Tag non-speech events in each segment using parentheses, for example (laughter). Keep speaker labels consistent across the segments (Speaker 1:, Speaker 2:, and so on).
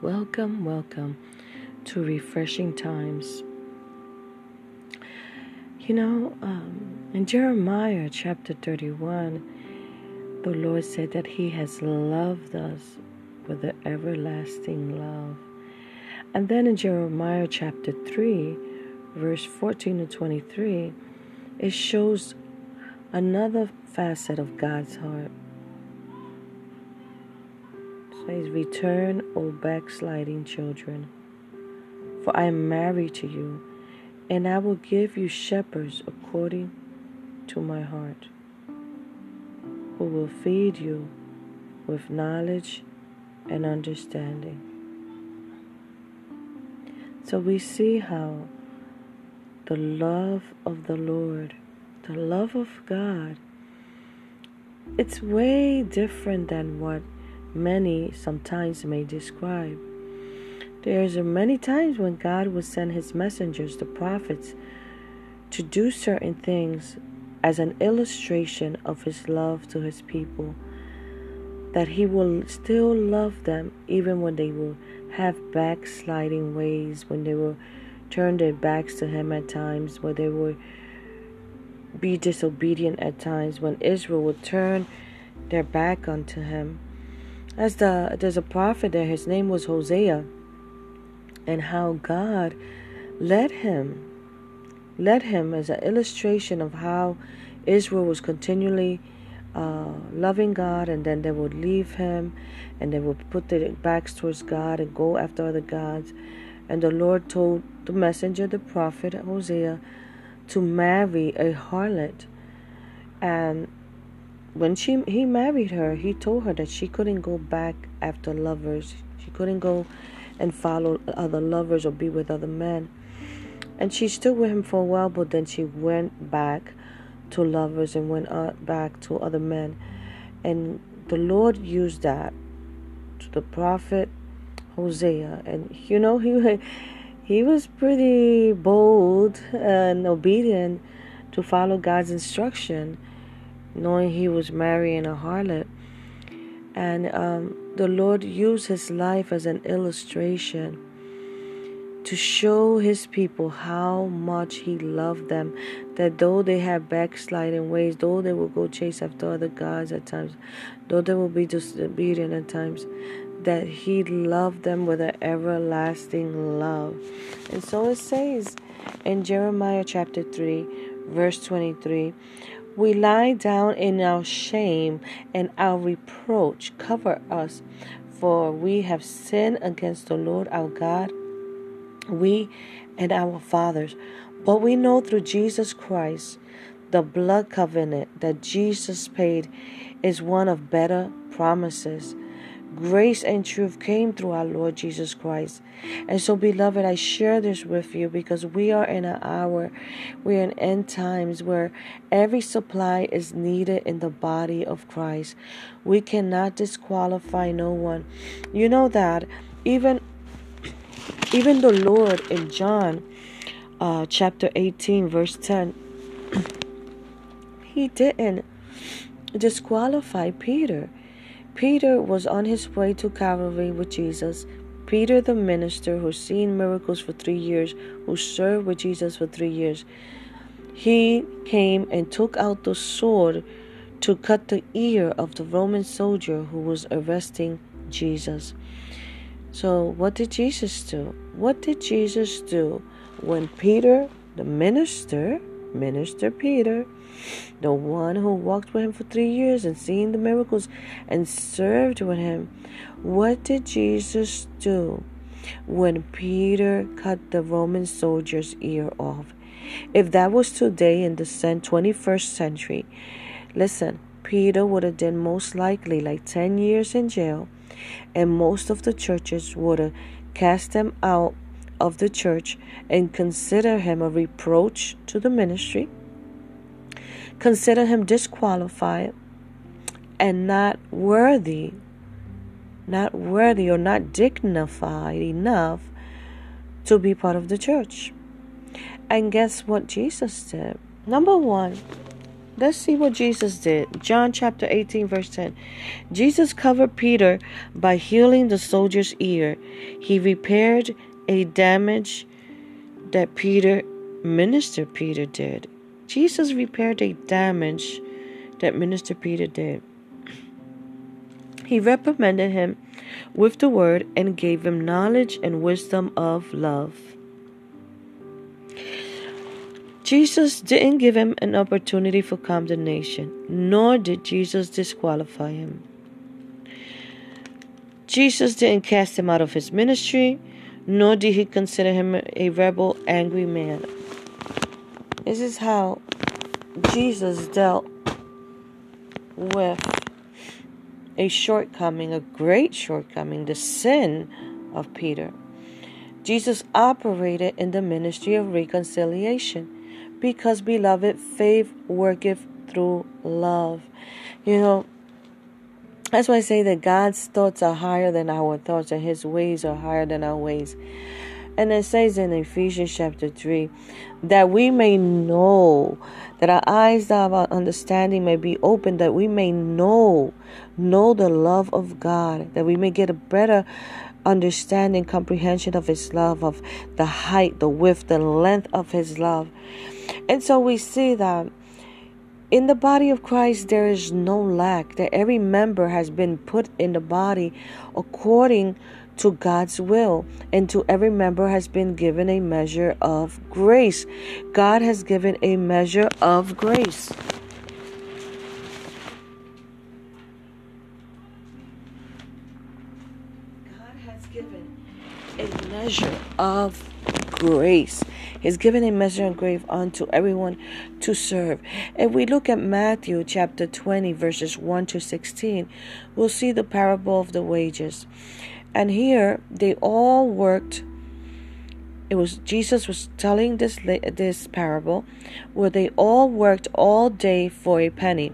Speaker 1: Welcome, welcome to Refreshing Times. You know, um, in Jeremiah chapter 31, the Lord said that He has loved us with an everlasting love. And then in Jeremiah chapter 3, verse 14 to 23, it shows another facet of God's heart says, Return, O backsliding children, for I am married to you, and I will give you shepherds according to my heart, who will feed you with knowledge and understanding. So we see how the love of the Lord, the love of God, it's way different than what many sometimes may describe. There's many times when God will send his messengers, the prophets, to do certain things as an illustration of his love to his people. That he will still love them even when they will have backsliding ways, when they will turn their backs to him at times, where they will be disobedient at times, when Israel will turn their back unto him as the there's a prophet there his name was hosea. And how god led him led him as an illustration of how israel was continually uh, loving god and then they would leave him and they would put their backs towards god and go after other gods. And the lord told the messenger the prophet hosea to marry a harlot. And when she he married her, he told her that she couldn't go back after lovers. She couldn't go and follow other lovers or be with other men. And she stood with him for a while, but then she went back to lovers and went back to other men. And the Lord used that to the prophet Hosea. And you know, (laughs) he he was pretty bold and obedient to follow God's instruction knowing he was marrying a harlot. And um, the Lord used his life as an illustration to show his people how much he loved them. That though they had backsliding ways, though they would go chase after other gods at times, though they would be disobedient at times, that he loved them with an everlasting love. And so it says in Jeremiah chapter 3, verse 23 we lie down in our shame, and our reproach cover us, for we have sinned against the Lord our God, we and our fathers. But we know through Jesus Christ, the blood covenant that Jesus paid is one of better promises grace and truth came through our Lord Jesus Christ. And so, beloved, I share this with you because we are in an hour, we're in end times where every supply is needed in the body of Christ. We cannot disqualify no one. You know that even even the Lord in John uh, chapter 18, verse 10, (clears throat) he didn't disqualify Peter. Peter was on his way to Calvary with Jesus. Peter, the minister who seen miracles for three years, who served with Jesus for three years, he came and took out the sword to cut the ear of the Roman soldier who was arresting Jesus. So, what did Jesus do? What did Jesus do when Peter, the minister, Minister Peter, the one who walked with him for three years and seen the miracles and served with him. What did Jesus do when Peter cut the Roman soldier's ear off? If that was today in the 21st century, listen, Peter would have done most likely like 10 years in jail, and most of the churches would have cast him out of the church and consider him a reproach to the ministry consider him disqualified and not worthy, not worthy or not dignified enough to be part of the church. And guess what Jesus did? Number one, Let's see what Jesus did. John chapter 18, verse 10. Jesus covered Peter by healing the soldier's ear. He repaired a damage that Peter, Minister Peter, did. Jesus repaired the damage that Minister Peter did. He reprimanded him with the word and gave him knowledge and wisdom of love. Jesus didn't give him an opportunity for condemnation, nor did Jesus disqualify him. Jesus didn't cast him out of his ministry, nor did he consider him a rebel, angry man. This is how Jesus dealt with a shortcoming, a great shortcoming, the sin of Peter. Jesus operated in the ministry of reconciliation because, beloved, faith worketh through love. You know, that's why I say that God's thoughts are higher than our thoughts, and His ways are higher than our ways. And it says in Ephesians chapter 3 that we may know, that our eyes of our understanding may be opened, that we may know, know the love of God, that we may get a better understanding, comprehension of His love, of the height, the width, the length of His love. And so we see that in the body of Christ there is no lack, that every member has been put in the body according to God's will, and to every member has been given a measure of grace. God has given a measure of grace. God has given a measure of grace. He's given a measure of grave unto everyone to serve. If we look at Matthew chapter 20, verses 1 to 16, we'll see the parable of the wages. And here they all worked. It was Jesus was telling this this parable where they all worked all day for a penny.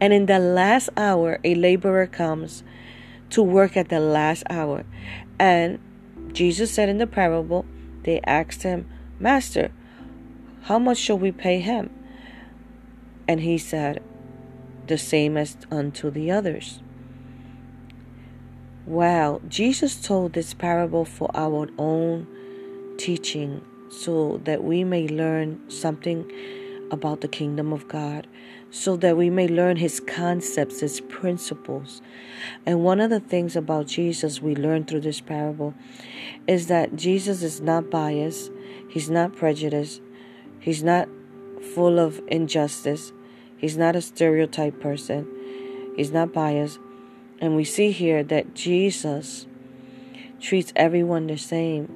Speaker 1: And in the last hour a laborer comes to work at the last hour. And Jesus said in the parable, they asked him, Master, how much shall we pay him? And he said, The same as unto the others. Wow, Jesus told this parable for our own teaching so that we may learn something about the kingdom of God, so that we may learn his concepts, his principles. And one of the things about Jesus we learn through this parable is that Jesus is not biased, he's not prejudiced, he's not full of injustice, he's not a stereotype person, he's not biased and we see here that Jesus treats everyone the same,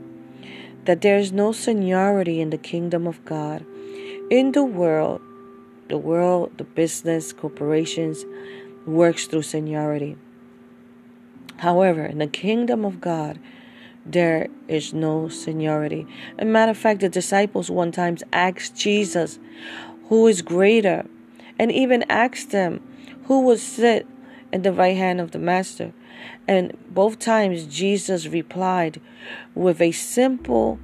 Speaker 1: that there is no seniority in the kingdom of God. In the world, the world, the business, corporations works through seniority. However, in the kingdom of God, there is no seniority. A matter of fact, the disciples one time asked Jesus, Who is greater? And even asked them, Who will sit at the right hand of the Master. And both times Jesus replied with a simple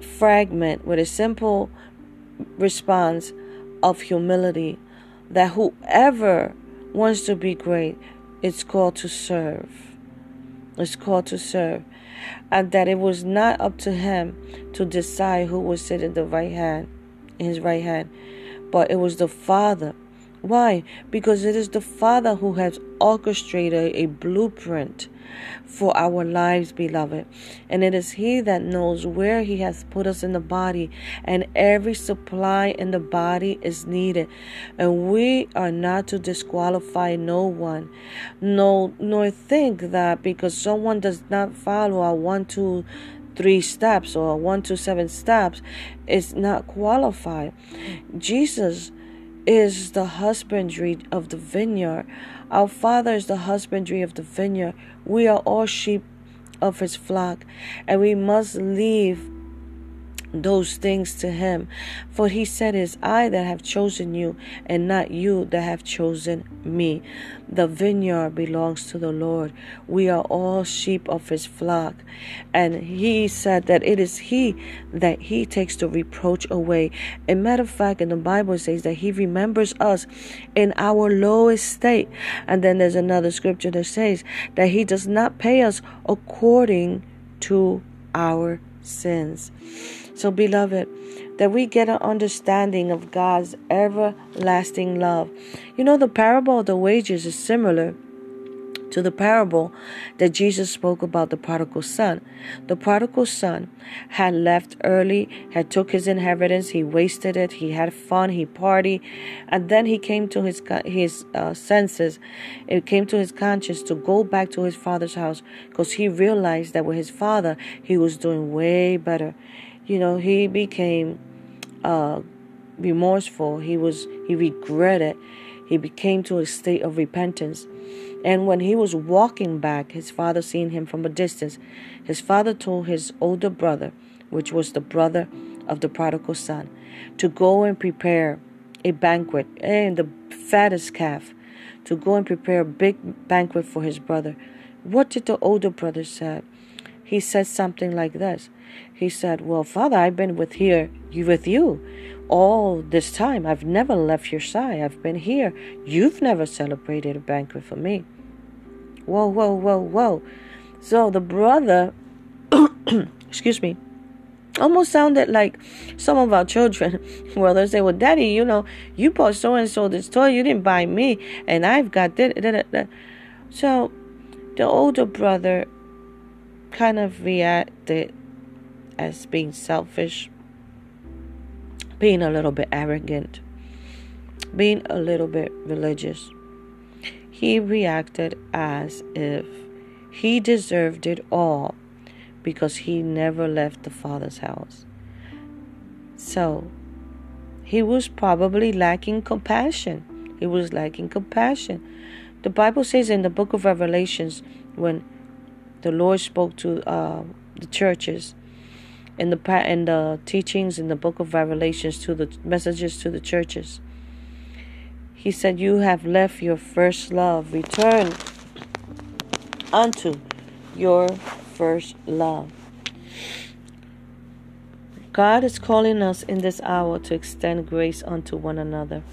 Speaker 1: fragment, with a simple response of humility that whoever wants to be great is called to serve. It's called to serve. And that it was not up to him to decide who would sit in the right hand, in his right hand, but it was the Father why? Because it is the Father who has orchestrated a blueprint for our lives, beloved. And it is He that knows where He has put us in the body, and every supply in the body is needed. And we are not to disqualify no one, no, nor think that because someone does not follow our one, two, three steps or one to seven steps is not qualified. Jesus is the husbandry of the vineyard. Our Father is the husbandry of the vineyard. We are all sheep of his flock, and we must leave those things to him. For he said, is I that have chosen you, and not you that have chosen me. The vineyard belongs to the Lord. We are all sheep of his flock. And he said that it is he that he takes the reproach away. A matter of fact, in the Bible says that he remembers us in our lowest state. And then there's another scripture that says that he does not pay us according to our sins. So, beloved, that we get an understanding of God's everlasting love. You know, the parable of the wages is similar to the parable that Jesus spoke about the prodigal son. The prodigal son had left early, had took his inheritance, he wasted it, he had fun, he partied, and then he came to his his uh, senses. It came to his conscience to go back to his father's house because he realized that with his father he was doing way better you know, he became uh, remorseful. He was he regretted. He became to a state of repentance. And when he was walking back, his father seeing him from a distance, his father told his older brother, which was the brother of the prodigal son, to go and prepare a banquet and the fattest calf, to go and prepare a big banquet for his brother. What did the older brother say? He said something like this. He said, Well, Father, I've been with here, with you all this time. I've never left your side. I've been here. You've never celebrated a banquet for me. Whoa, whoa, whoa, whoa. So the brother, (coughs) excuse me, almost sounded like some of our children. (laughs) Well, they say, Well, Daddy, you know, you bought so and so this toy, you didn't buy me, and I've got that. So the older brother kind of reacted as being selfish, being a little bit arrogant, being a little bit religious. He reacted as if he deserved it all because he never left the Father's house. So, he was probably lacking compassion. He was lacking compassion. The Bible says in the book of Revelations, when the Lord spoke to uh, the churches, in the in the teachings in the book of Revelations to the messages to the churches. He said, "You have left your first love. Return unto your first love." God is calling us in this hour to extend grace unto one another.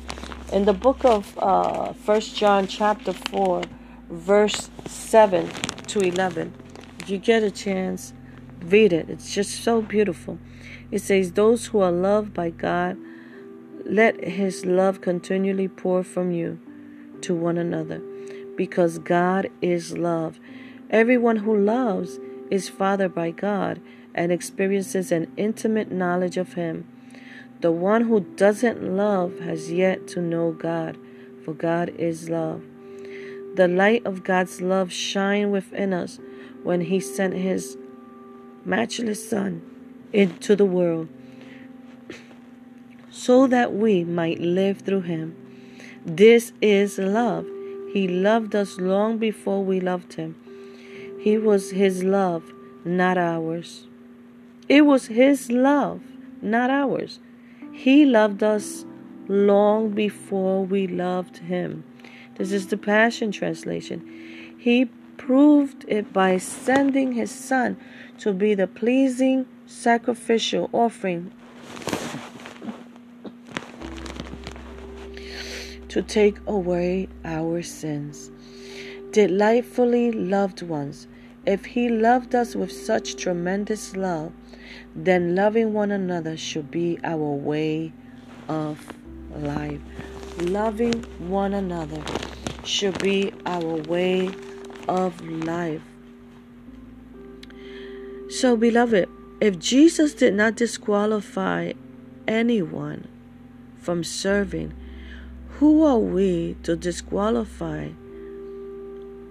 Speaker 1: In the book of uh, 1 John, chapter 4, verse 7 to 11, if you get a chance, Read it, it's just so beautiful. It says, Those who are loved by God, let his love continually pour from you to one another, because God is love. Everyone who loves is fathered by God and experiences an intimate knowledge of him. The one who doesn't love has yet to know God, for God is love. The light of God's love shine within us when he sent his matchless Son into the world so that we might live through him. This is love. He loved us long before we loved him. He was his love, not ours. It was his love, not ours. He loved us long before we loved him. This is the Passion Translation. He proved it by sending his Son to be the pleasing sacrificial offering to take away our sins. Delightfully loved ones, if He loved us with such tremendous love, then loving one another should be our way of life. Loving one another should be our way of life. So, beloved, if Jesus did not disqualify anyone from serving, who are we to disqualify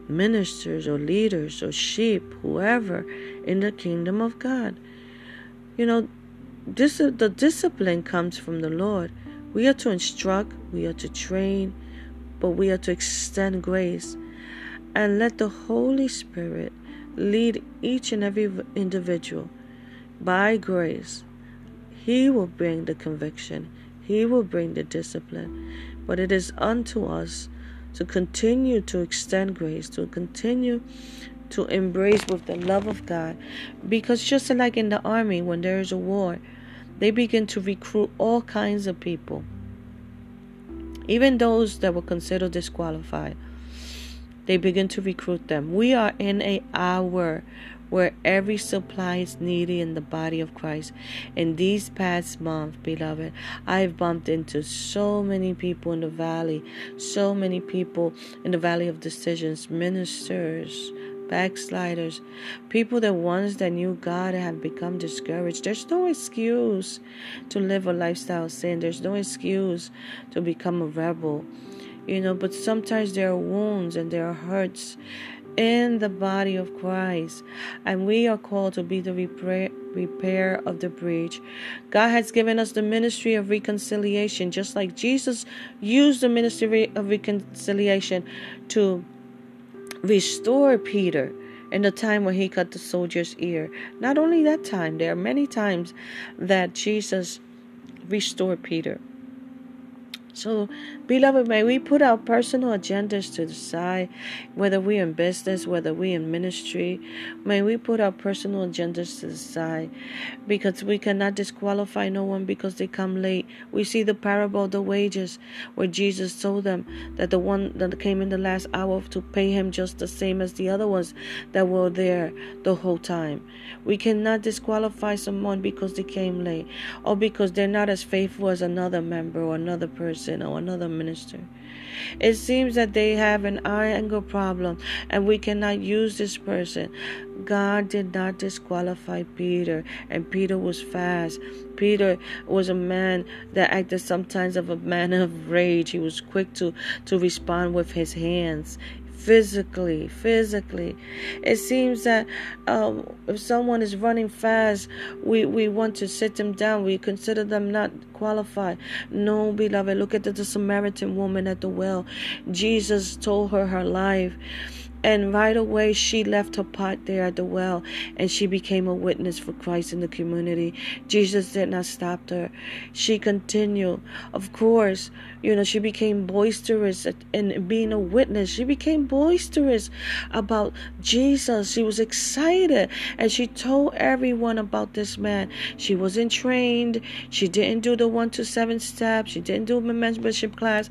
Speaker 1: ministers or leaders or sheep, whoever, in the kingdom of God? You know, this the discipline comes from the Lord. We are to instruct, we are to train, but we are to extend grace and let the Holy Spirit lead each and every individual by grace He will bring the conviction, He will bring the discipline. But it is unto us to continue to extend grace, to continue to embrace with the love of God. Because just like in the army, when there is a war, they begin to recruit all kinds of people, even those that were considered disqualified. They begin to recruit them. We are in a hour where every supply is needed in the body of Christ. In these past months, beloved, I've bumped into so many people in the valley, so many people in the valley of decisions, ministers, backsliders, people that once that knew God have become discouraged. There's no excuse to live a lifestyle of sin. There's no excuse to become a rebel. You know, but sometimes there are wounds and there are hurts in the body of Christ, and we are called to be the repair, repair of the breach. God has given us the ministry of reconciliation, just like Jesus used the ministry of reconciliation to restore Peter in the time when he cut the soldier's ear. Not only that time, there are many times that Jesus restored Peter. So, beloved, may we put our personal agendas to the side, whether we're in business, whether we're in ministry. May we put our personal agendas to the side because we cannot disqualify no one because they come late. We see the parable of the wages where Jesus told them that the one that came in the last hour to pay him just the same as the other ones that were there the whole time. We cannot disqualify someone because they came late or because they're not as faithful as another member or another person person or another minister. It seems that they have an eye anger problem and we cannot use this person. God did not disqualify Peter, and Peter was fast. Peter was a man that acted sometimes of a man of rage. He was quick to, to respond with his hands physically physically. It seems that um, if someone is running fast we we want to sit them down. We consider them not qualified. No beloved look at the, the samaritan woman at the well. Jesus told her her life and right away, she left her pot there at the well and she became a witness for Christ in the community. Jesus did not stop her. She continued. Of course, you know, she became boisterous in being a witness. She became boisterous about Jesus. She was excited and she told everyone about this man. She wasn't trained. She didn't do the one to seven steps. She didn't do a membership class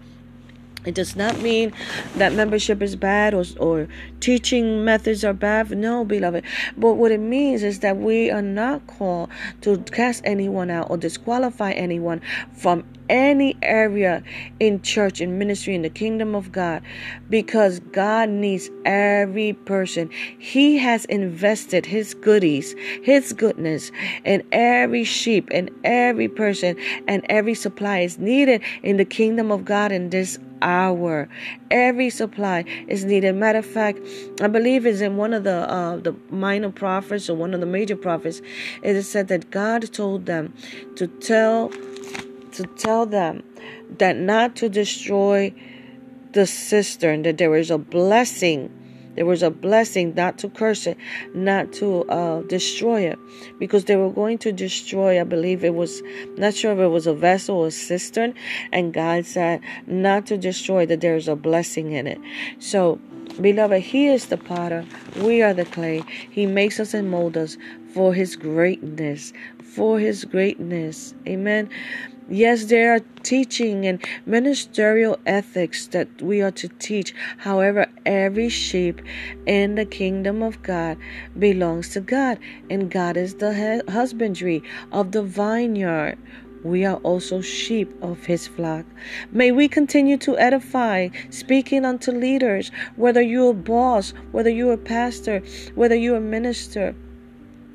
Speaker 1: it does not mean that membership is bad or, or teaching methods are bad. No, beloved. But what it means is that we are not called to cast anyone out or disqualify anyone from any area in church, in ministry, in the kingdom of God, because God needs every person. He has invested His goodies, His goodness in every sheep, in every person, and every supply is needed in the kingdom of God in this hour. Every supply is needed. Matter of fact, I believe it's in one of the uh, the minor prophets or one of the major prophets. It is said that God told them to tell to tell them that not to destroy the cistern, that there is a blessing. There was a blessing not to curse it, not to uh, destroy it, because they were going to destroy. I believe it was not sure if it was a vessel or a cistern, and God said not to destroy. That there is a blessing in it. So, beloved, He is the potter. We are the clay. He makes us and molds us for His greatness, for His greatness. Amen. Yes, there are teaching and ministerial ethics that we are to teach. However, every sheep in the kingdom of God belongs to God, and God is the husbandry of the vineyard. We are also sheep of his flock. May we continue to edify, speaking unto leaders, whether you're a boss, whether you're a pastor, whether you're a minister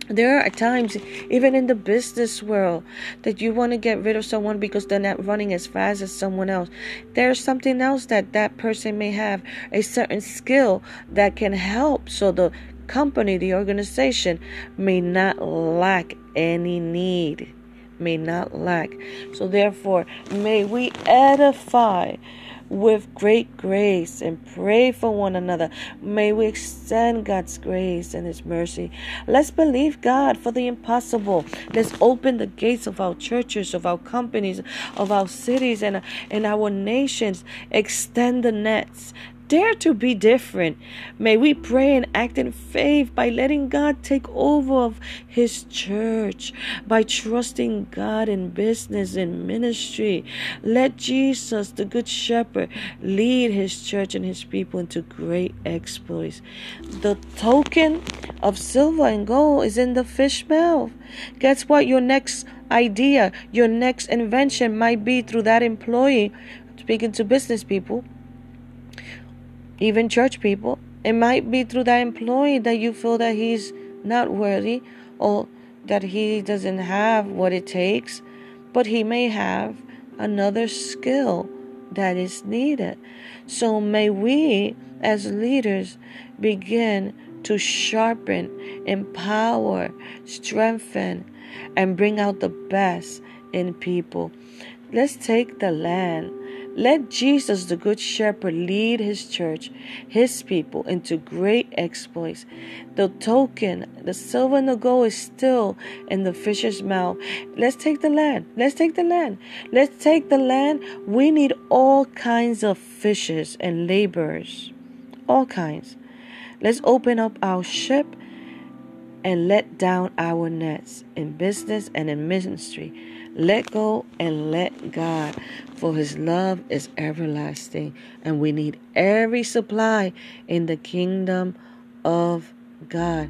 Speaker 1: there are times, even in the business world, that you want to get rid of someone because they're not running as fast as someone else. There's something else that that person may have, a certain skill that can help so the company, the organization may not lack any need, may not lack. So, therefore, may we edify with great grace and pray for one another. May we extend God's grace and His mercy. Let's believe God for the impossible. Let's open the gates of our churches, of our companies, of our cities, and, and our nations. Extend the nets dare to be different. May we pray and act in faith by letting God take over of his church, by trusting God in business and ministry. Let Jesus, the good shepherd, lead his church and his people into great exploits. The token of silver and gold is in the fish mouth. Guess what? Your next idea, your next invention might be through that employee. Speaking to business people, even church people. It might be through that employee that you feel that he's not worthy or that he doesn't have what it takes, but he may have another skill that is needed. So may we, as leaders, begin to sharpen, empower, strengthen, and bring out the best in people. Let's take the land let Jesus, the Good Shepherd, lead his church, his people, into great exploits. The token, the silver and the gold is still in the fisher's mouth. Let's take the land. Let's take the land. Let's take the land. We need all kinds of fishes and laborers. All kinds. Let's open up our ship and let down our nets in business and in ministry let go and let God, for his love is everlasting, and we need every supply in the kingdom of God.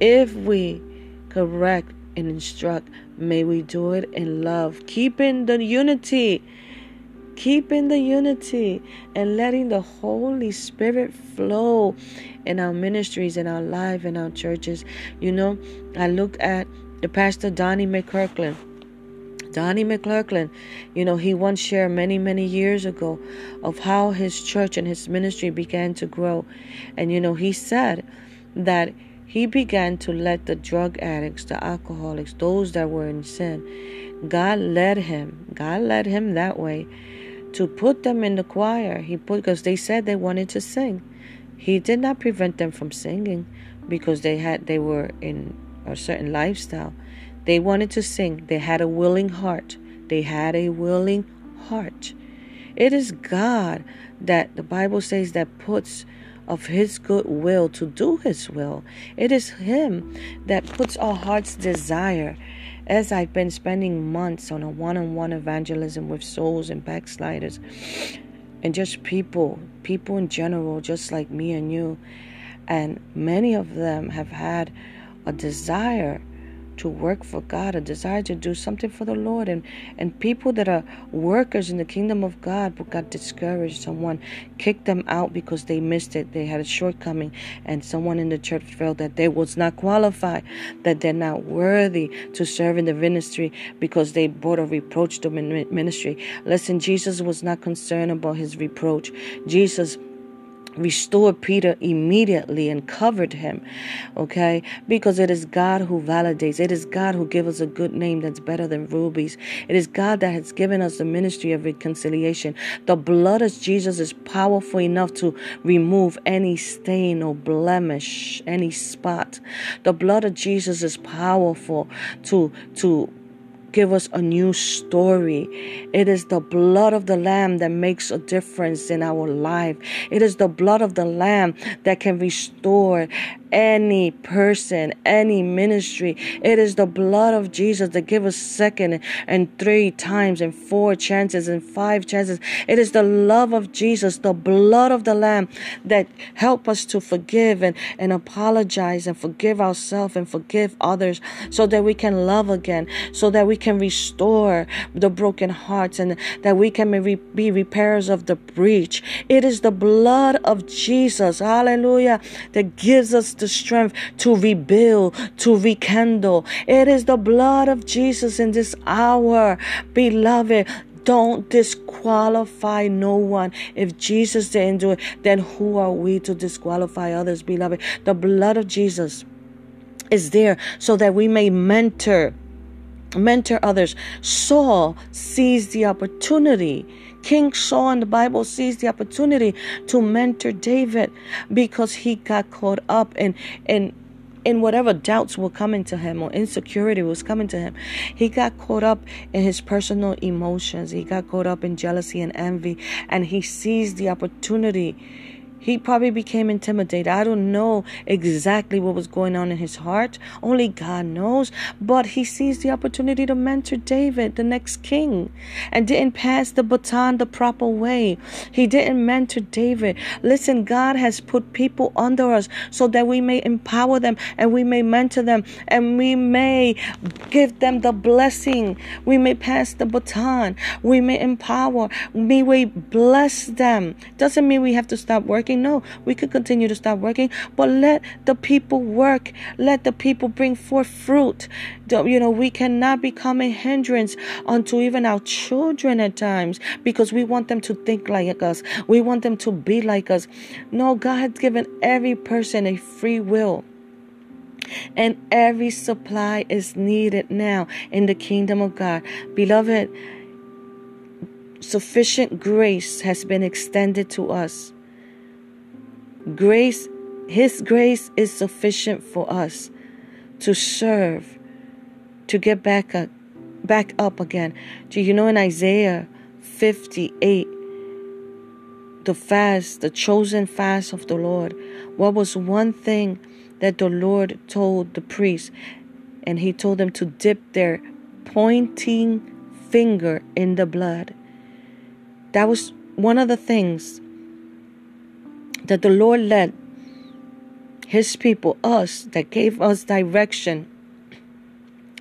Speaker 1: If we correct and instruct, may we do it in love, keeping the unity, keeping the unity, and letting the Holy Spirit flow in our ministries, in our life, in our churches. You know, I look at the pastor Donnie McKirkland Donnie McClurkin, you know, he once shared many, many years ago of how his church and his ministry began to grow. And, you know, he said that he began to let the drug addicts, the alcoholics, those that were in sin, God led him, God led him that way to put them in the choir. He put, because they said they wanted to sing. He did not prevent them from singing because they had, they were in a certain lifestyle. They wanted to sing. They had a willing heart. They had a willing heart. It is God that the Bible says that puts of his good will to do his will. It is him that puts our heart's desire. As I've been spending months on a one on one evangelism with souls and backsliders and just people, people in general, just like me and you. And many of them have had a desire to work for God, a desire to do something for the Lord. And, and people that are workers in the kingdom of God but got discouraged. Someone kicked them out because they missed it. They had a shortcoming. And someone in the church felt that they was not qualified, that they're not worthy to serve in the ministry because they brought a reproach to ministry. Listen, Jesus was not concerned about his reproach. Jesus restored Peter immediately and covered him. Okay? Because it is God who validates. It is God who gives us a good name that's better than rubies. It is God that has given us the ministry of reconciliation. The blood of Jesus is powerful enough to remove any stain or blemish, any spot. The blood of Jesus is powerful to to give us a new story. It is the blood of the Lamb that makes a difference in our life. It is the blood of the Lamb that can restore any person, any ministry. It is the blood of Jesus that gives us second and three times and four chances and five chances. It is the love of Jesus, the blood of the Lamb that help us to forgive and, and apologize and forgive ourselves and forgive others so that we can love again, so that we can restore the broken hearts and that we can be repairers of the breach. It is the blood of Jesus, hallelujah, that gives us the strength to rebuild, to rekindle. It is the blood of Jesus in this hour, beloved. Don't disqualify no one. If Jesus didn't do it, then who are we to disqualify others, beloved? The blood of Jesus is there so that we may mentor mentor others. Saul seized the opportunity King Saul in the Bible sees the opportunity to mentor David because he got caught up in in in whatever doubts were coming to him or insecurity was coming to him. He got caught up in his personal emotions. He got caught up in jealousy and envy, and he seized the opportunity he probably became intimidated. I don't know exactly what was going on in his heart. Only God knows. But he seized the opportunity to mentor David, the next king, and didn't pass the baton the proper way. He didn't mentor David. Listen, God has put people under us so that we may empower them and we may mentor them and we may give them the blessing. We may pass the baton. We may empower. We may bless them. Doesn't mean we have to stop working working. No, we could continue to stop working, but let the people work. Let the people bring forth fruit. You know, we cannot become a hindrance unto even our children at times because we want them to think like us. We want them to be like us. No, God has given every person a free will. And every supply is needed now in the kingdom of God. Beloved, sufficient grace has been extended to us. Grace, His grace is sufficient for us to serve, to get back up, back up again. Do you know in Isaiah 58, the fast, the chosen fast of the Lord, what was one thing that the Lord told the priests? And He told them to dip their pointing finger in the blood. That was one of the things that the Lord led His people, us, that gave us direction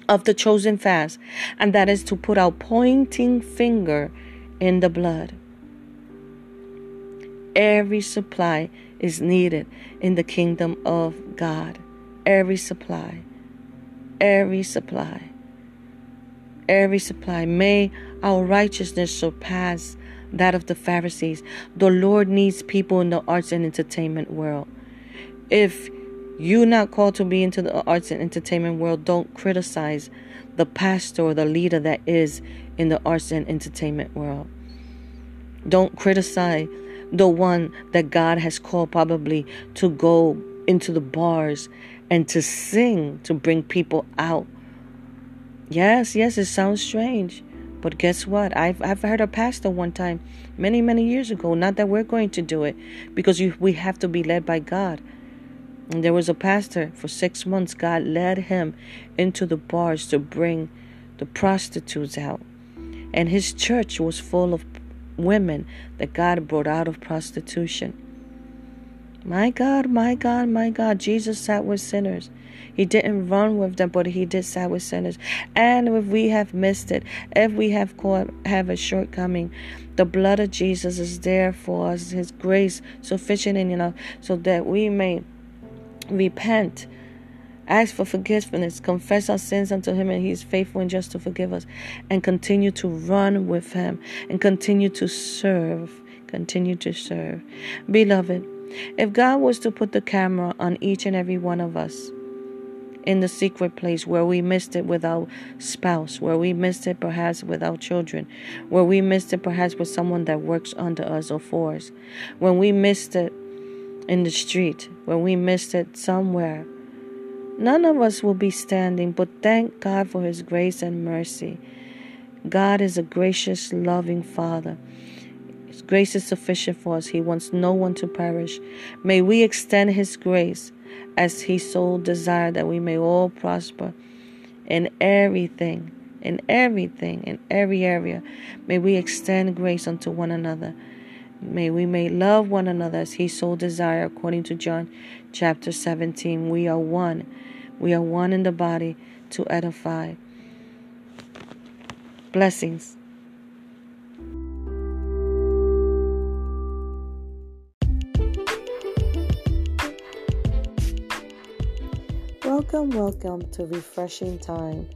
Speaker 1: of the chosen fast, and that is to put our pointing finger in the blood. Every supply is needed in the kingdom of God. Every supply. Every supply. Every supply. May our righteousness surpass that of the Pharisees. The Lord needs people in the arts and entertainment world. If you're not called to be into the arts and entertainment world, don't criticize the pastor or the leader that is in the arts and entertainment world. Don't criticize the one that God has called probably to go into the bars and to sing to bring people out. Yes, yes, it sounds strange. But guess what? I've, I've heard a pastor one time, many, many years ago, not that we're going to do it, because you, we have to be led by God. And there was a pastor for six months, God led him into the bars to bring the prostitutes out. And his church was full of women that God brought out of prostitution. My God, my God, my God, Jesus sat with sinners. He didn't run with them, but he did side with sinners. And if we have missed it, if we have caught, have a shortcoming, the blood of Jesus is there for us. His grace sufficient and enough so that we may repent ask for forgiveness, confess our sins unto Him, and He is faithful and just to forgive us, and continue to run with Him and continue to serve. Continue to serve. Beloved, if God was to put the camera on each and every one of us, in the secret place where we missed it with our spouse, where we missed it perhaps with our children, where we missed it perhaps with someone that works under us or for us, when we missed it in the street, when we missed it somewhere. None of us will be standing, but thank God for His grace and mercy. God is a gracious, loving Father. His grace is sufficient for us. He wants no one to perish. May we extend His grace as he so desired that we may all prosper in everything, in everything, in every area. May we extend grace unto one another. May we may love one another as he so desire according to John chapter 17. We are one. We are one in the body to edify. Blessings. Welcome, welcome to Refreshing Time.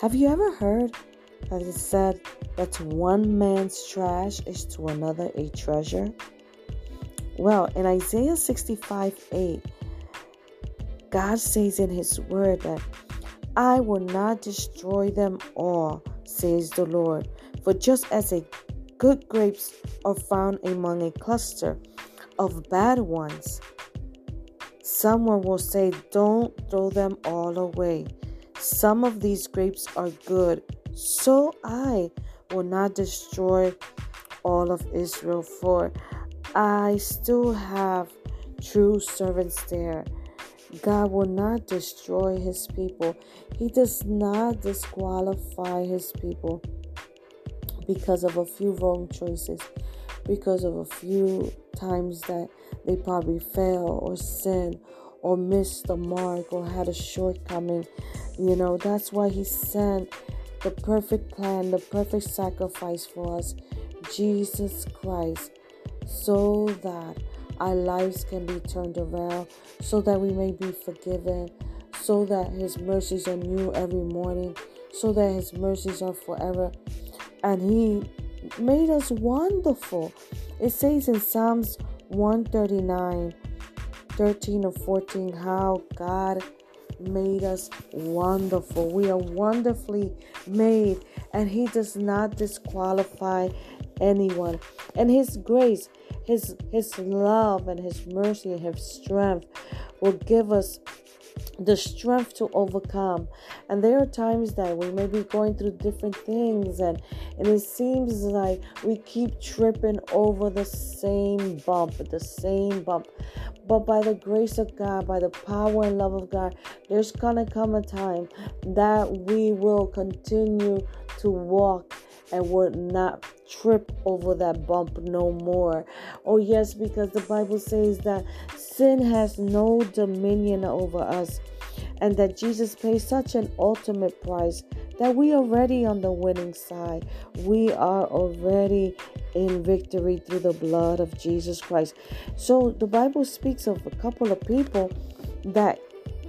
Speaker 1: Have you ever heard that it said that one man's trash is to another a treasure? Well, in Isaiah 65 8, God says in His word that I will not destroy them all, says the Lord. For just as a good grapes are found among a cluster of bad ones. Someone will say, Don't throw them all away. Some of these grapes are good, so I will not destroy all of Israel, for I still have true servants there. God will not destroy his people. He does not disqualify his people because of a few wrong choices, because of a few times that they probably fell or sinned or missed the mark or had a shortcoming. You know, that's why he sent the perfect plan, the perfect sacrifice for us, Jesus Christ, so that our lives can be turned around, so that we may be forgiven, so that His mercies are new every morning, so that His mercies are forever. And He made us wonderful. It says in Psalms 139 13 or 14 how God made us wonderful. We are wonderfully made, and He does not disqualify anyone. And His grace, His His love, and His mercy and His strength will give us the strength to overcome. And there are times that we may be going through different things, and, and it seems like we keep tripping over the same bump, the same bump. But by the grace of God, by the power and love of God, there's gonna come a time that we will continue to walk and will not trip over that bump no more. Oh, yes, because the Bible says that sin has no dominion over us and that Jesus paid such an ultimate price that we are already on the winning side. We are already in victory through the blood of Jesus Christ. So the Bible speaks of a couple of people that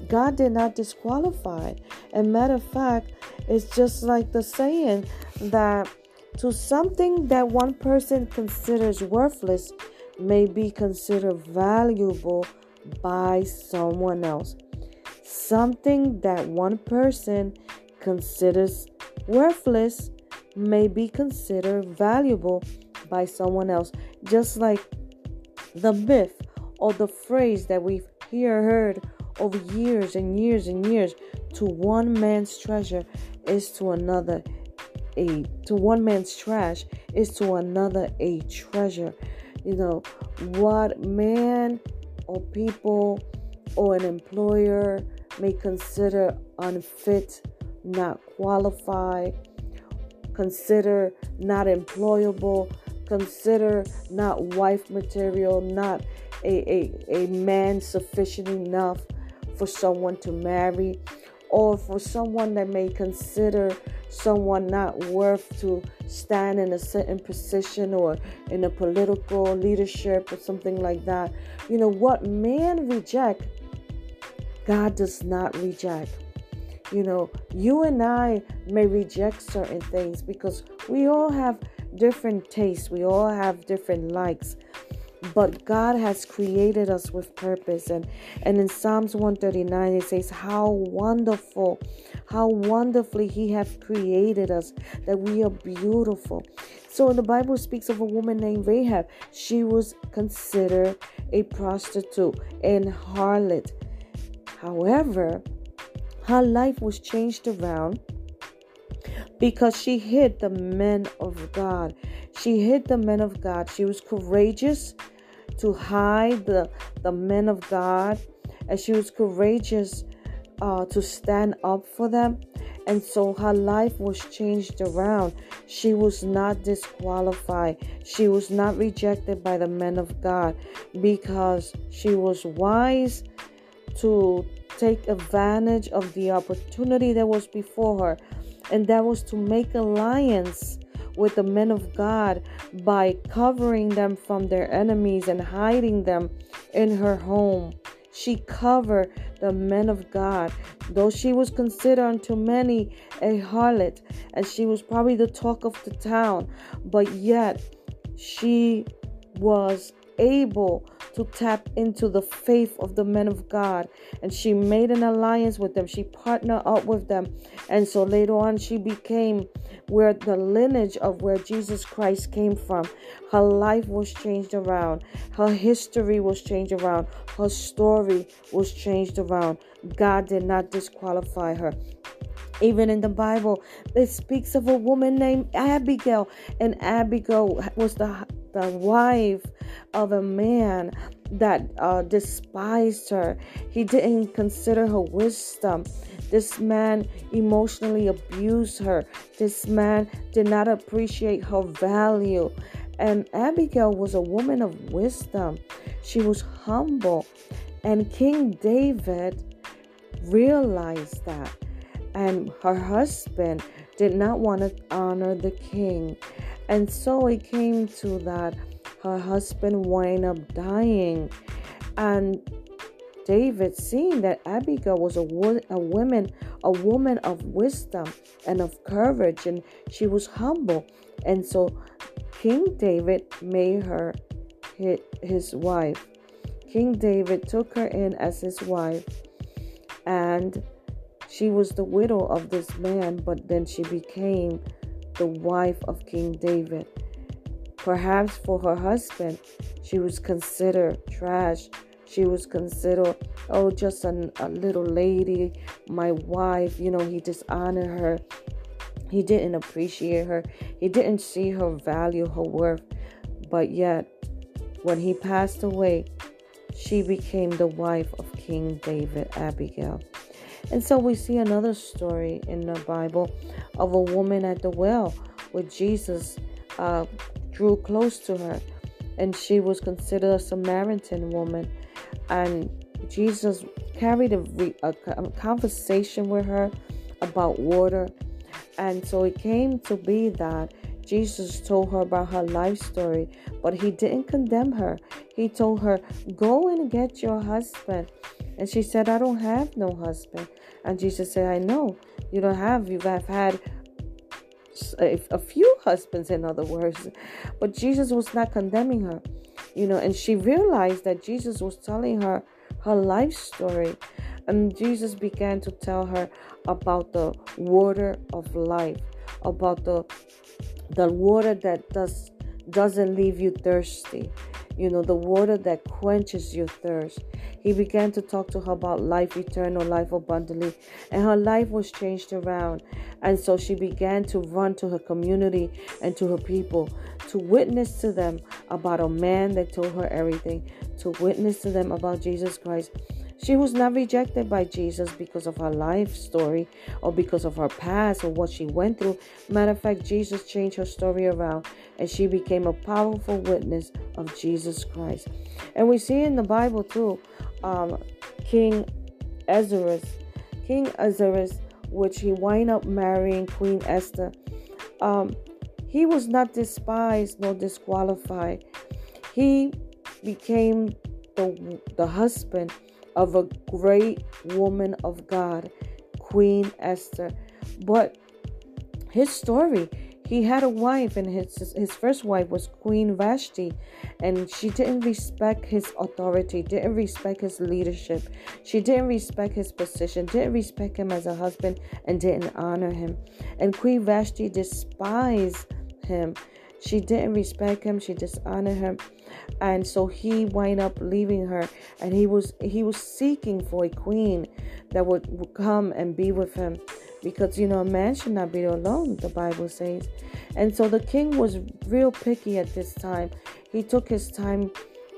Speaker 1: God did not disqualify. And matter of fact, it's just like the saying that to something that one person considers worthless may be considered valuable by someone else. Something that one person considers worthless may be considered valuable by someone else. Just like the myth or the phrase that we've here heard over years and years and years to one man's treasure is to another a to one man's trash is to another a treasure. You know what man or people or an employer may consider unfit not qualified consider not employable consider not wife material not a, a, a man sufficient enough for someone to marry or for someone that may consider someone not worth to stand in a certain position or in a political leadership or something like that. You know, what man reject, God does not reject. You know, you and I may reject certain things because we all have different tastes, we all have different likes but God has created us with purpose. And and in Psalms 139 it says how wonderful how wonderfully he has created us that we are beautiful. So the Bible speaks of a woman named Rahab she was considered a prostitute and harlot. However her life was changed around because she hid the men of God. She hid the men of God. She was courageous to hide the, the men of God, and she was courageous uh, to stand up for them. And so her life was changed around. She was not disqualified. She was not rejected by the men of God because she was wise to take advantage of the opportunity that was before her, and that was to make alliance with the men of God by covering them from their enemies and hiding them in her home. She covered the men of God, though she was considered unto many a harlot, and she was probably the talk of the town, but yet she was able to tap into the faith of the men of God. And she made an alliance with them. She partnered up with them. And so later on, she became where the lineage of where Jesus Christ came from. Her life was changed around. Her history was changed around. Her story was changed around. God did not disqualify her. Even in the Bible, it speaks of a woman named Abigail, and Abigail was the the wife of a man that uh, despised her. He didn't consider her wisdom. This man emotionally abused her. This man did not appreciate her value. And Abigail was a woman of wisdom. She was humble. And King David realized that. And her husband did not want to honor the king. And so it came to that her husband wind up dying. And David, seeing that Abigail was a, wo- a woman, a woman of wisdom and of courage, and she was humble, and so King David made her his wife. King David took her in as his wife, and she was the widow of this man, but then she became the wife of King David. Perhaps for her husband, she was considered trash. She was considered, oh, just a, a little lady, my wife. You know, he dishonored her. He didn't appreciate her. He didn't see her value, her worth. But yet, when he passed away, she became the wife of King David, Abigail. And so we see another story in the Bible of a woman at the well where Jesus uh, drew close to her. And she was considered a Samaritan woman. And Jesus carried a, a, a conversation with her about water. And so it came to be that Jesus told her about her life story, but he didn't condemn her. He told her, Go and get your husband. And she said, I don't have no husband. And Jesus said, I know you don't have, you have had a, few husbands, in other words. But Jesus was not condemning her, you know, and she realized that Jesus was telling her her life story. And Jesus began to tell her about the water of life, about the the water that does doesn't leave you thirsty. You know the water that quenches your thirst. He began to talk to her about life eternal life abundantly and her life was changed around. And so she began to run to her community and to her people to witness to them about a man that told her everything to witness to them about jesus christ she was not rejected by Jesus because of her life story or because of her past or what she went through. Matter of fact, Jesus changed her story around and she became a powerful witness of Jesus Christ. And we see in the Bible too, um, King Ahasuerus, King Ahasuerus, which he wind up marrying Queen Esther. Um, he was not despised nor disqualified. He became the, the husband of a great woman of God, Queen Esther. But his story, he had a wife, and his his first wife was Queen Vashti, and she didn't respect his authority, didn't respect his leadership, she didn't respect his position, didn't respect him as a husband, and didn't honor him. And Queen Vashti despised him. She didn't respect him, she dishonored him and so he wind up leaving her and he was he was seeking for a queen that would, would come and be with him because you know a man should not be alone the bible says. And so the king was real picky at this time. He took his time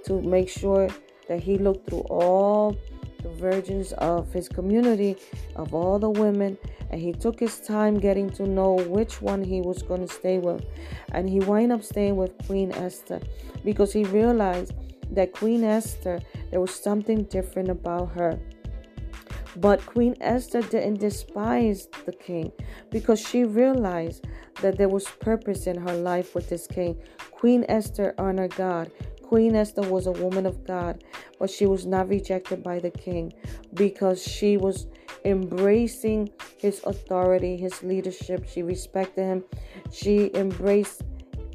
Speaker 1: to make sure that he looked through all the virgins of his community of all the women and he took his time getting to know which one he was going to stay with and he wound up staying with queen esther because he realized that queen esther there was something different about her but Queen Esther didn't despise the king because she realized that there was purpose in her life with this king. Queen Esther honored God. Queen Esther was a woman of God, but she was not rejected by the king because she was embracing his authority, his leadership. She respected him. She embraced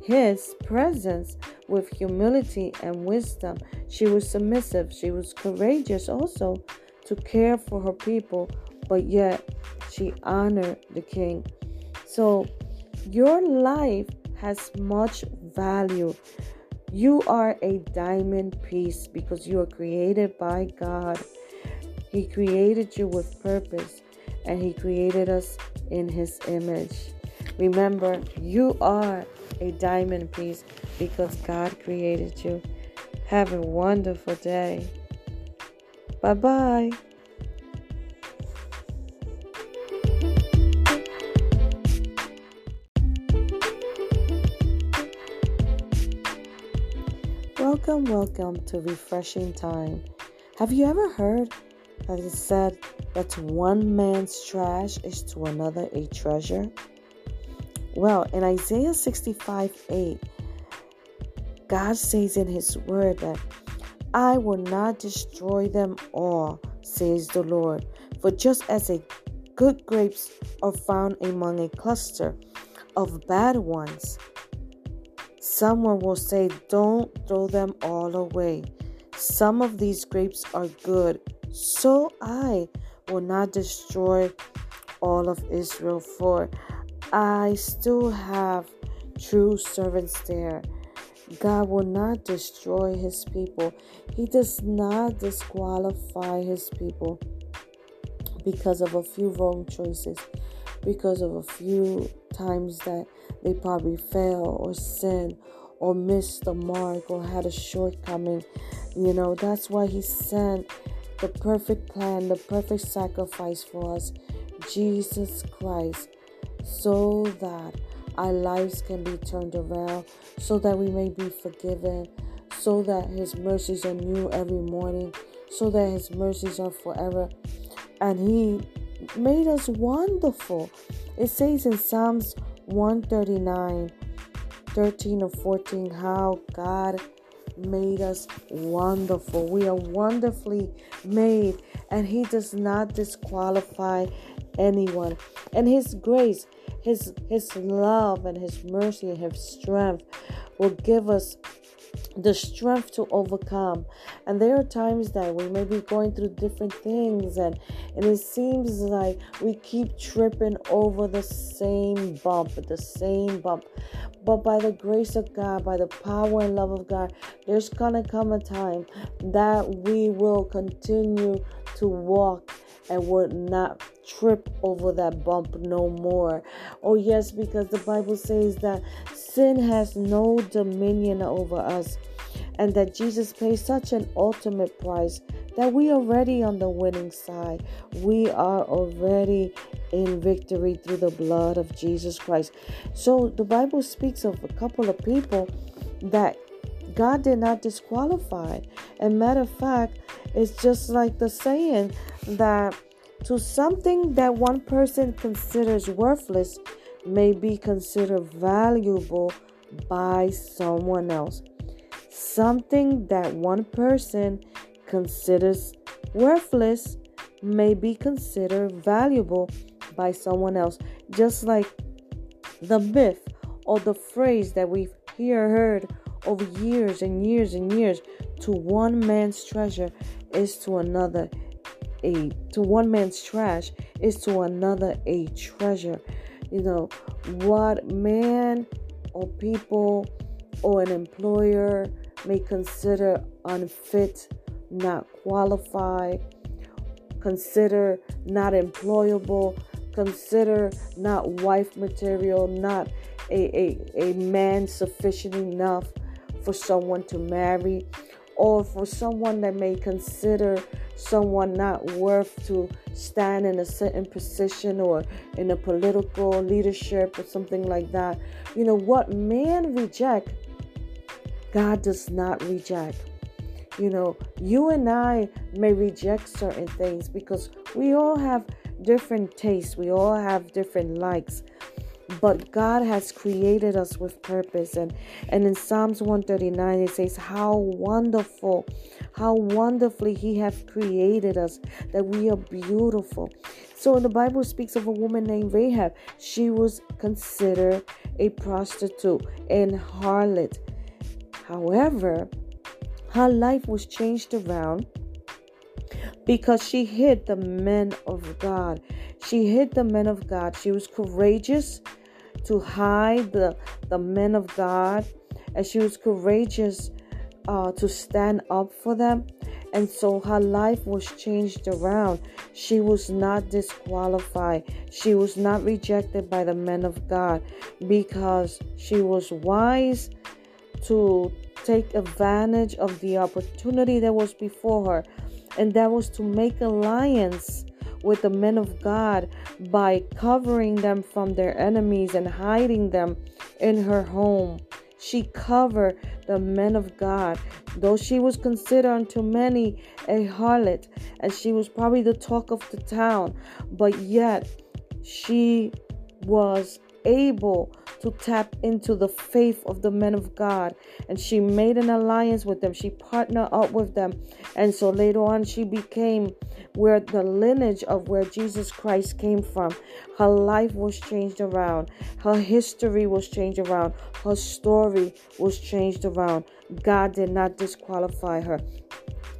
Speaker 1: his presence, with humility and wisdom. She was submissive. She was courageous also to care for her people, but yet she honored the king. So, your life has much value. You are a diamond piece because you are created by God. He created you with purpose and He created us in His image. Remember, you are a diamond piece because God created you. Have a wonderful day. Bye bye. Welcome, welcome to Refreshing Time. Have you ever heard that it said that one man's trash is to another a treasure? Well, in Isaiah 65 8, God says in His word that I will not destroy them all, says the Lord. For just as a good grapes are found among a cluster of bad ones, someone will say, Don't throw them all away. Some of these grapes are good, so I will not destroy all of Israel, for I still have true servants there. God will not destroy his people. He does not disqualify his people because of a few wrong choices, because of a few times that they probably fail or sin or missed the mark or had a shortcoming. You know, that's why he sent the perfect plan, the perfect sacrifice for us, Jesus Christ so that our lives can be turned around, so that we may be forgiven, so that His mercies are new every morning, so that His mercies are forever. And He made us wonderful. It says in Psalms 139 13 or 14 how God made us wonderful. We are wonderfully made, and He does not disqualify anyone. And His grace, His His love, and His mercy and His strength will give us the strength to overcome. And there are times that we may be going through different things, and, and it seems like we keep tripping over the same bump, the same bump. But by the grace of God, by the power and love of God, there's gonna come a time that we will continue to walk and would not trip over that bump no more. Oh, yes, because the Bible says that sin has no dominion over us and that Jesus paid such an ultimate price that we are already on the winning side. We are already in victory through the blood of Jesus Christ. So the Bible speaks of a couple of people that God did not disqualify. And matter of fact, it's just like the saying that to something that one person considers worthless may be considered valuable by someone else. Something that one person considers worthless may be considered valuable by someone else. Just like the myth or the phrase that we've here heard over years and years and years to one man's treasure is to another a to one man's trash is to another a treasure you know what man or people or an employer may consider unfit not qualified consider not employable consider not wife material not a, a, a man sufficient enough for someone to marry or for someone that may consider someone not worth to stand in a certain position or in a political leadership or something like that. You know, what man reject, God does not reject. You know, you and I may reject certain things because we all have different tastes, we all have different likes but God has created us with purpose. And, and in Psalms 139, it says, How wonderful, how wonderfully He has created us, that we are beautiful. So the Bible speaks of a woman named Rahab. She was considered a prostitute and harlot. However, her life was changed around because she hid the men of God. She hid the men of God. She was courageous to hide the, the men of God, and she was courageous uh, to stand up for them. And so her life was changed around. She was not disqualified. She was not rejected by the men of God because she was wise to take advantage of the opportunity that was before her. And that was to make alliance with the men of God by covering them from their enemies and hiding them in her home. She covered the men of God. Though she was considered unto many a harlot, and she was probably the talk of the town, but yet she was able to tap into the faith of the men of God. And she made an alliance with them. She partnered up with them. And so later on, she became where the lineage of where Jesus Christ came from. Her life was changed around. Her history was changed around. Her story was changed around. God did not disqualify her.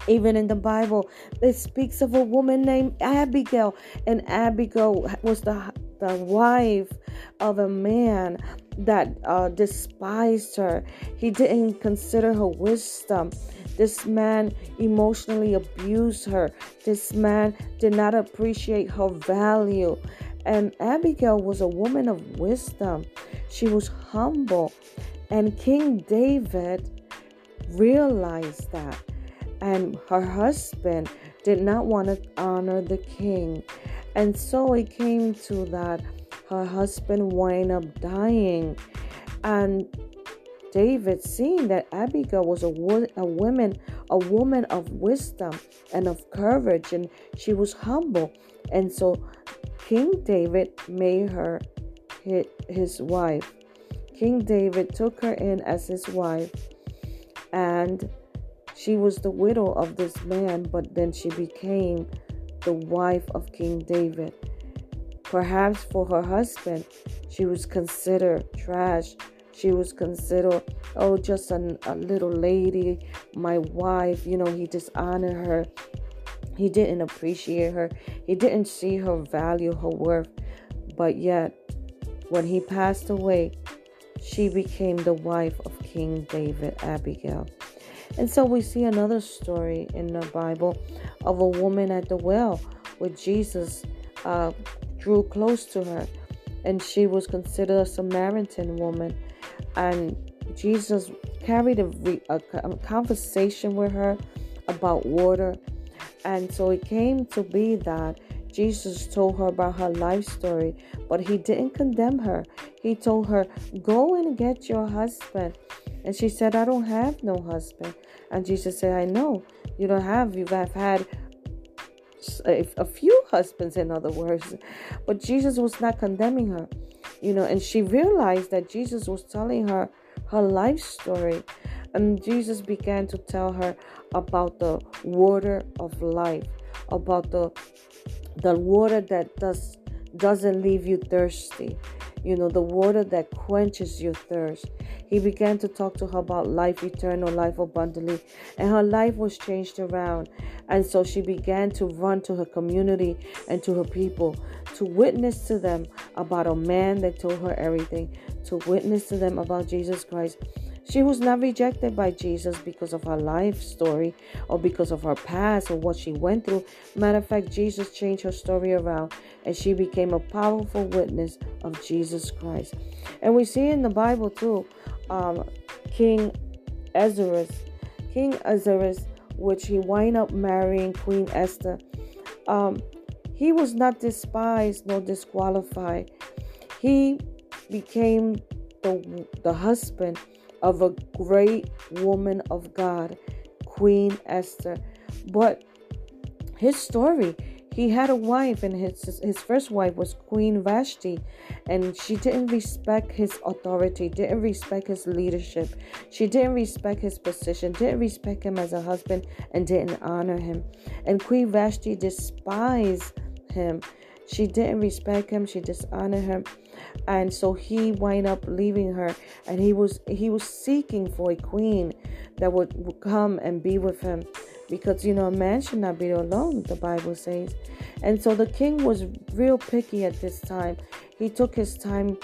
Speaker 1: Even in the Bible, it speaks of a woman named Abigail, and Abigail was the the wife of a man that uh, despised her. He didn't consider her wisdom. This man emotionally abused her. This man did not appreciate her value. And Abigail was a woman of wisdom. She was humble. And King David realized that. And her husband did not want to honor the king. And so it came to that her husband wound up dying. And David, seeing that Abigail was a, wo- a woman, a woman of wisdom and of courage, and she was humble, and so King David made her his wife. King David took her in as his wife, and she was the widow of this man, but then she became the wife of King David. Perhaps for her husband, she was considered trash. She was considered, oh, just a, a little lady, my wife. You know, he dishonored her. He didn't appreciate her. He didn't see her value, her worth. But yet, when he passed away, she became the wife of King David, Abigail. And so we see another story in the Bible of a woman at the well where Jesus uh, drew close to her. And she was considered a Samaritan woman. And Jesus carried a, a, a conversation with her about water. And so it came to be that Jesus told her about her life story, but he didn't condemn her. He told her, Go and get your husband. And she said, I don't have no husband. And Jesus said, I know you don't have, you have had a, few husbands, in other words. But Jesus was not condemning her, you know, and she realized that Jesus was telling her her life story. And Jesus began to tell her about the water of life, about the the water that does doesn't leave you thirsty. You know the water that quenches your thirst. He began to talk to her about life eternal life abundantly and her life was changed around. And so she began to run to her community and to her people to witness to them about a man that told her everything to witness to them about jesus christ she was not rejected by Jesus because of her life story or because of her past or what she went through. Matter of fact, Jesus changed her story around and she became a powerful witness of Jesus Christ. And we see in the Bible too, um, King Ahasuerus, King Ahasuerus, which he wind up marrying Queen Esther. Um, he was not despised nor disqualified. He became the, the husband of a great woman of God, Queen Esther. But his story, he had a wife, and his his first wife was Queen Vashti, and she didn't respect his authority, didn't respect his leadership, she didn't respect his position, didn't respect him as a husband, and didn't honor him. And Queen Vashti despised him. She didn't respect him, she dishonored him. And so he wind up leaving her and he was he was seeking for a queen that would, would come and be with him because you know a man should not be alone the bible says. And so the king was real picky at this time. He took his time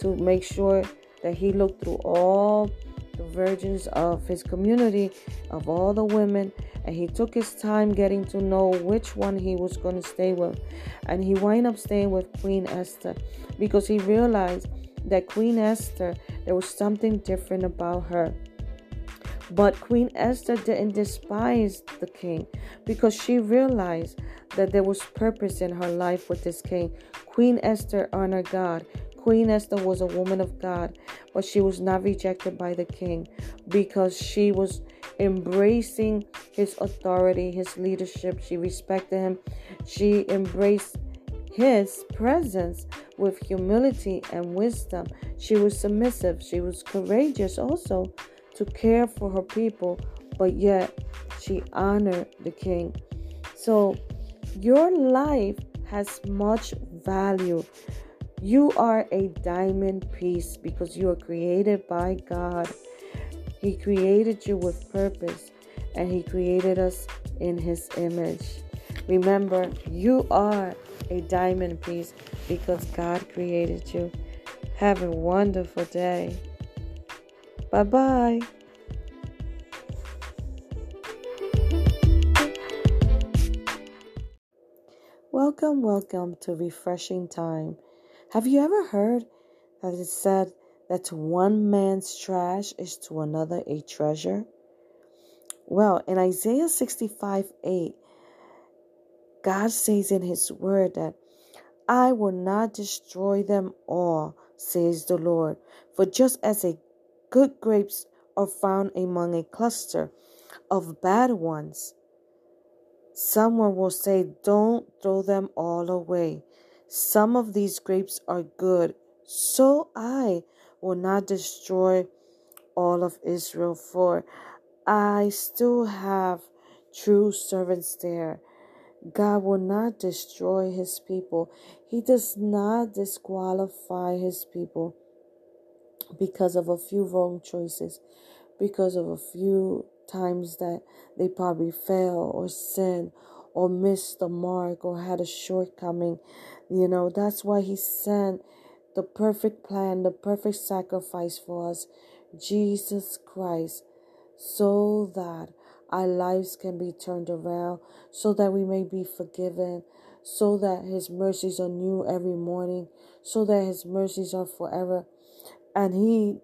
Speaker 1: to make sure that he looked through all the virgins of his community of all the women and he took his time getting to know which one he was going to stay with and he wound up staying with queen esther because he realized that queen esther there was something different about her but Queen Esther didn't despise the king because she realized that there was purpose in her life with this king. Queen Esther honored God. Queen Esther was a woman of God, but she was not rejected by the king because she was embracing his authority, his leadership. She respected him. She embraced his presence with humility and wisdom. She was submissive. She was courageous also to care for her people, but yet she honored the king. So your life has much value. You are a diamond piece because you are created by God. He created you with purpose and He created us in His image. Remember, you are a diamond piece because God created you. Have a wonderful day. Bye bye. Welcome, welcome to Refreshing Time. Have you ever heard that it said that to one man's trash is to another a treasure? Well, in Isaiah 65 8, God says in His word that I will not destroy them all, says the Lord. For just as a good grapes are found among a cluster of bad ones, someone will say, Don't throw them all away. Some of these grapes are good, so I will not destroy all of Israel, for I still have true servants there. God will not destroy his people. He does not disqualify his people because of a few wrong choices, because of a few times that they probably fell or sinned or missed the mark or had a shortcoming. You know, that's why he sent the perfect plan, the perfect sacrifice for us, Jesus Christ, so that our lives can be turned around, so that we may be forgiven, so that his mercies are new every morning, so that his mercies are forever. And he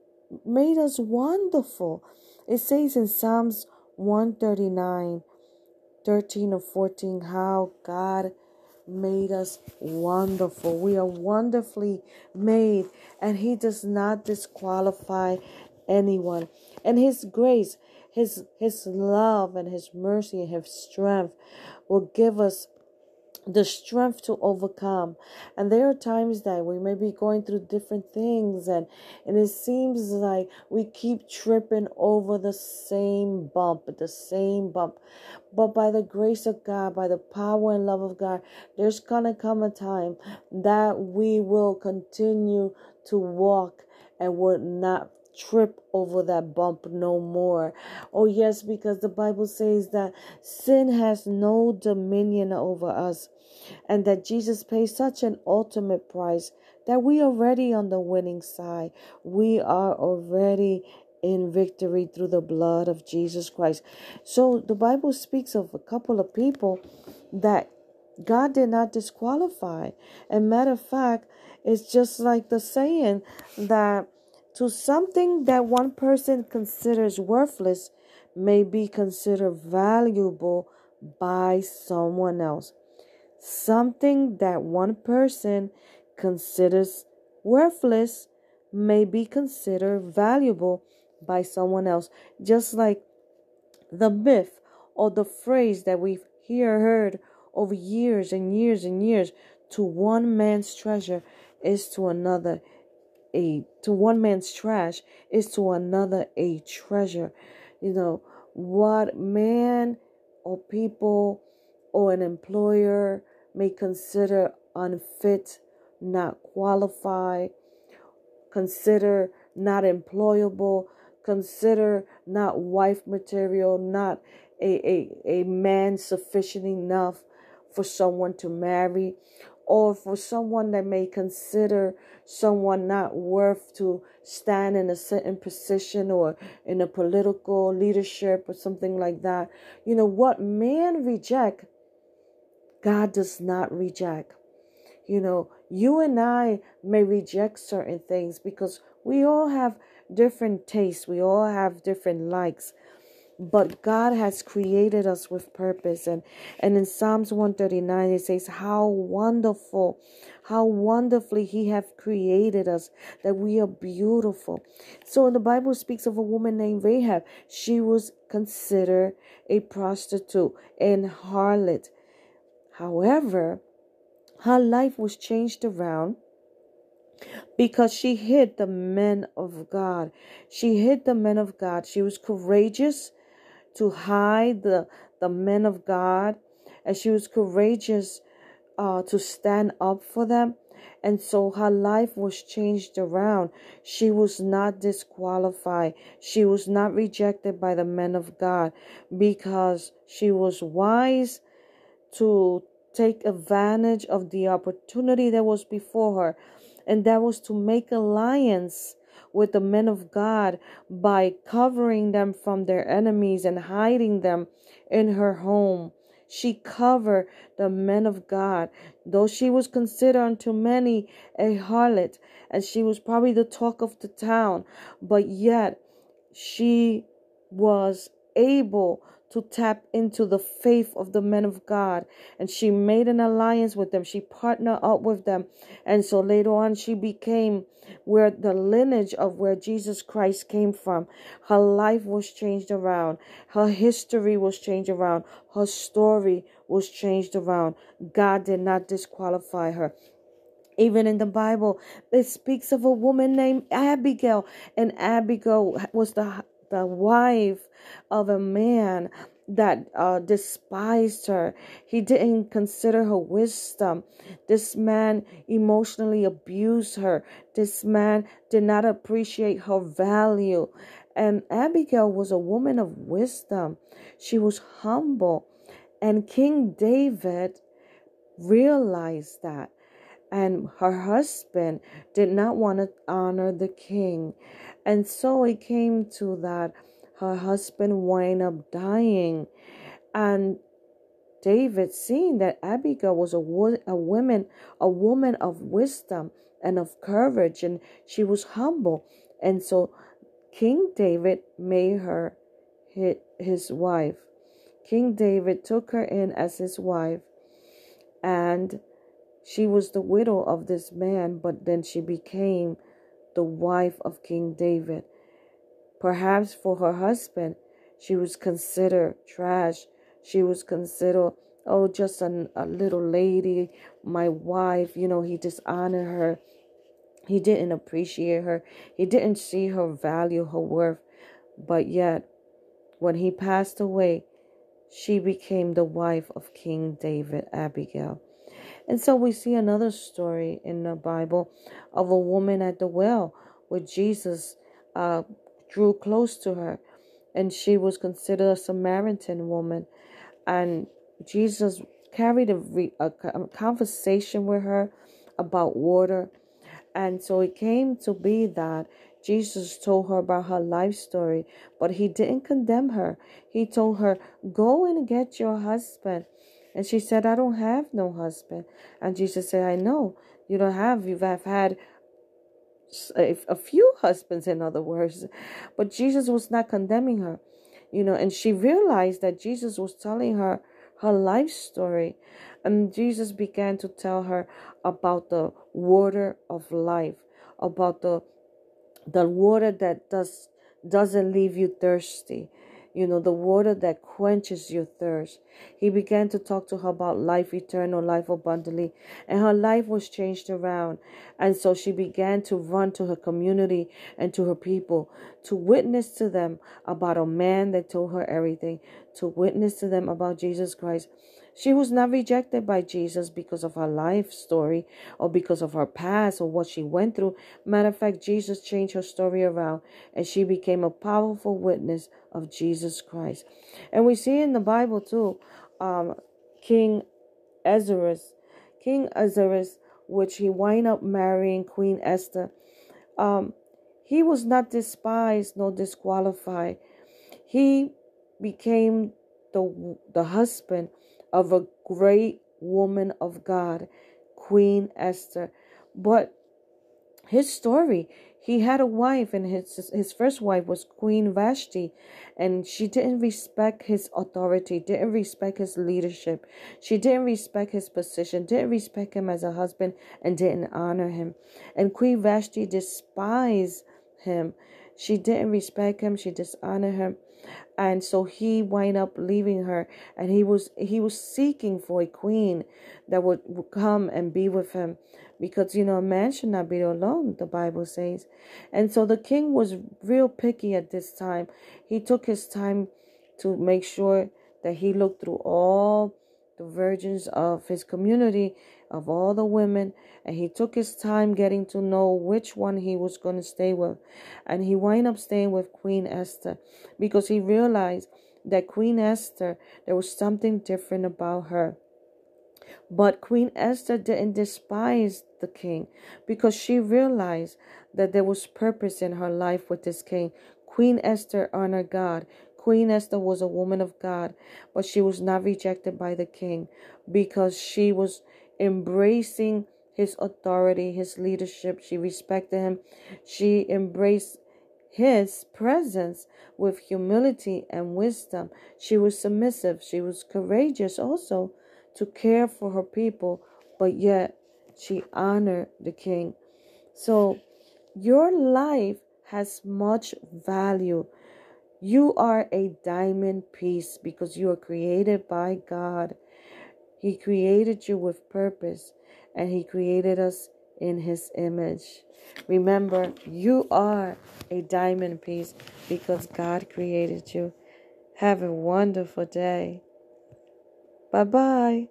Speaker 1: made us wonderful. It says in Psalms 139 13 or 14 how God made us wonderful. We are wonderfully made, and He does not disqualify anyone. And His grace, His His love, and His mercy, and His strength will give us the strength to overcome. And there are times that we may be going through different things and and it seems like we keep tripping over the same bump, the same bump. But by the grace of God, by the power and love of God, there's going to come a time that we will continue to walk and will not trip over that bump no more. Oh, yes, because the Bible says that sin has no dominion over us and that Jesus paid such an ultimate price that we are already on the winning side. We are already in victory through the blood of Jesus Christ. So the Bible speaks of a couple of people that God did not disqualify. And matter of fact, it's just like the saying that to something that one person considers worthless may be considered valuable by someone else. Something that one person considers worthless may be considered valuable by someone else. Just like the myth or the phrase that we've here heard over years and years and years to one man's treasure is to another a to one man's trash is to another a treasure. You know, what man or people or an employer may consider unfit, not qualified, consider not employable, consider not wife material, not a, a, a man sufficient enough for someone to marry, or for someone that may consider someone not worth to stand in a certain position or in a political leadership or something like that. You know, what man reject, God does not reject. You know, you and I may reject certain things because we all have different tastes, we all have different likes but God has created us with purpose and and in Psalms 139 it says how wonderful how wonderfully he have created us that we are beautiful so the Bible speaks of a woman named Rahab she was considered a prostitute and harlot however her life was changed around because she hid the men of God. She hid the men of God. She was courageous to hide the, the men of God, and she was courageous uh, to stand up for them. And so her life was changed around. She was not disqualified. She was not rejected by the men of God because she was wise to take advantage of the opportunity that was before her. And that was to make alliance with the men of God by covering them from their enemies and hiding them in her home. She covered the men of God, though she was considered unto many a harlot, and she was probably the talk of the town, but yet she was able to tap into the faith of the men of God. And she made an alliance with them. She partnered up with them. And so later on, she became where the lineage of where Jesus Christ came from. Her life was changed around. Her history was changed around. Her story was changed around. God did not disqualify her. Even in the Bible, it speaks of a woman named Abigail, and Abigail was the the wife of a man that uh, despised her. He didn't consider her wisdom. This man emotionally abused her. This man did not appreciate her value. And Abigail was a woman of wisdom. She was humble. And King David realized that. And her husband did not want to honor the king. And so it came to that her husband wind up dying. And David, seeing that Abigail was a, wo- a woman, a woman of wisdom and of courage, and she was humble. And so King David made her his wife. King David took her in as his wife, and she was the widow of this man, but then she became the wife of King David. Perhaps for her husband, she was considered trash. She was considered, oh, just a, a little lady, my wife. You know, he dishonored her. He didn't appreciate her. He didn't see her value, her worth. But yet, when he passed away, she became the wife of King David, Abigail. And so we see another story in the Bible of a woman at the well where Jesus uh, drew close to her. And she was considered a Samaritan woman. And Jesus carried a, a, a conversation with her about water. And so it came to be that Jesus told her about her life story, but he didn't condemn her. He told her, Go and get your husband and she said, I don't have no husband. And Jesus said, I know you don't have, you have had a, a few husbands, in other words. But Jesus was not condemning her, you know, and she realized that Jesus was telling her her life story. And Jesus began to tell her about the water of life, about the the water that does doesn't leave you thirsty you know, the water that quenches your thirst. He began to talk to her about life eternal, life abundantly, and her life was changed around. And so she began to run to her community and to her people to witness to them about a man that told her everything, to witness to them about Jesus Christ. She was not rejected by Jesus because of her life story or because of her past or what she went through. Matter of fact, Jesus changed her story around and she became a powerful witness of Jesus Christ. And we see in the Bible too, um, King Ahasuerus, King Ahasuerus, which he wind up marrying Queen Esther. Um, he was not despised nor disqualified. He became the, the husband of a great woman of God, Queen Esther. But his story, he had a wife, and his his first wife was Queen Vashti, and she didn't respect his authority, didn't respect his leadership, she didn't respect his position, didn't respect him as a husband, and didn't honor him. And Queen Vashti despised him. She didn't respect him, she dishonored him and so he wind up leaving her and he was he was seeking for a queen that would, would come and be with him because you know a man should not be alone the bible says. And so the king was real picky at this time. He took his time to make sure that he looked through all the virgins of his community of all the women and he took his time getting to know which one he was going to stay with. And he wound up staying with queen esther because he realized that queen esther there was something different about her. But queen esther didn't despise the king because she realized that there was purpose in her life with this king. Queen esther honored god. Queen Esther was a woman of God, but she was not rejected by the king because she was embracing his authority, his leadership. She respected him. She embraced his presence with humility and wisdom. She was submissive. She was courageous also to care for her people, but yet she honored the king. So your life has much value. You are a diamond piece because you are created by God. He created you with purpose and He created us in His image. Remember, you are a diamond piece because God created you. Have a wonderful day. Bye bye.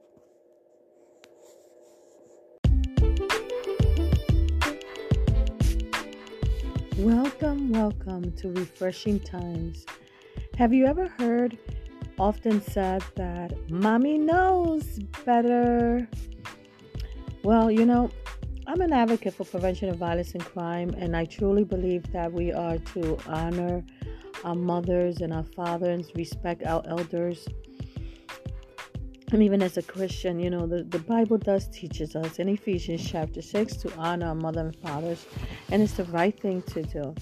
Speaker 1: Welcome, welcome to Refreshing Times. Have you ever heard often said that mommy knows better? Well, you know, I'm an advocate for prevention of violence and crime, and I truly believe that we are to honor our mothers and our fathers, respect our elders. And even as a Christian, you know, the, the Bible does teaches us in Ephesians chapter 6 to honor our mother and fathers, and it's the right thing to do.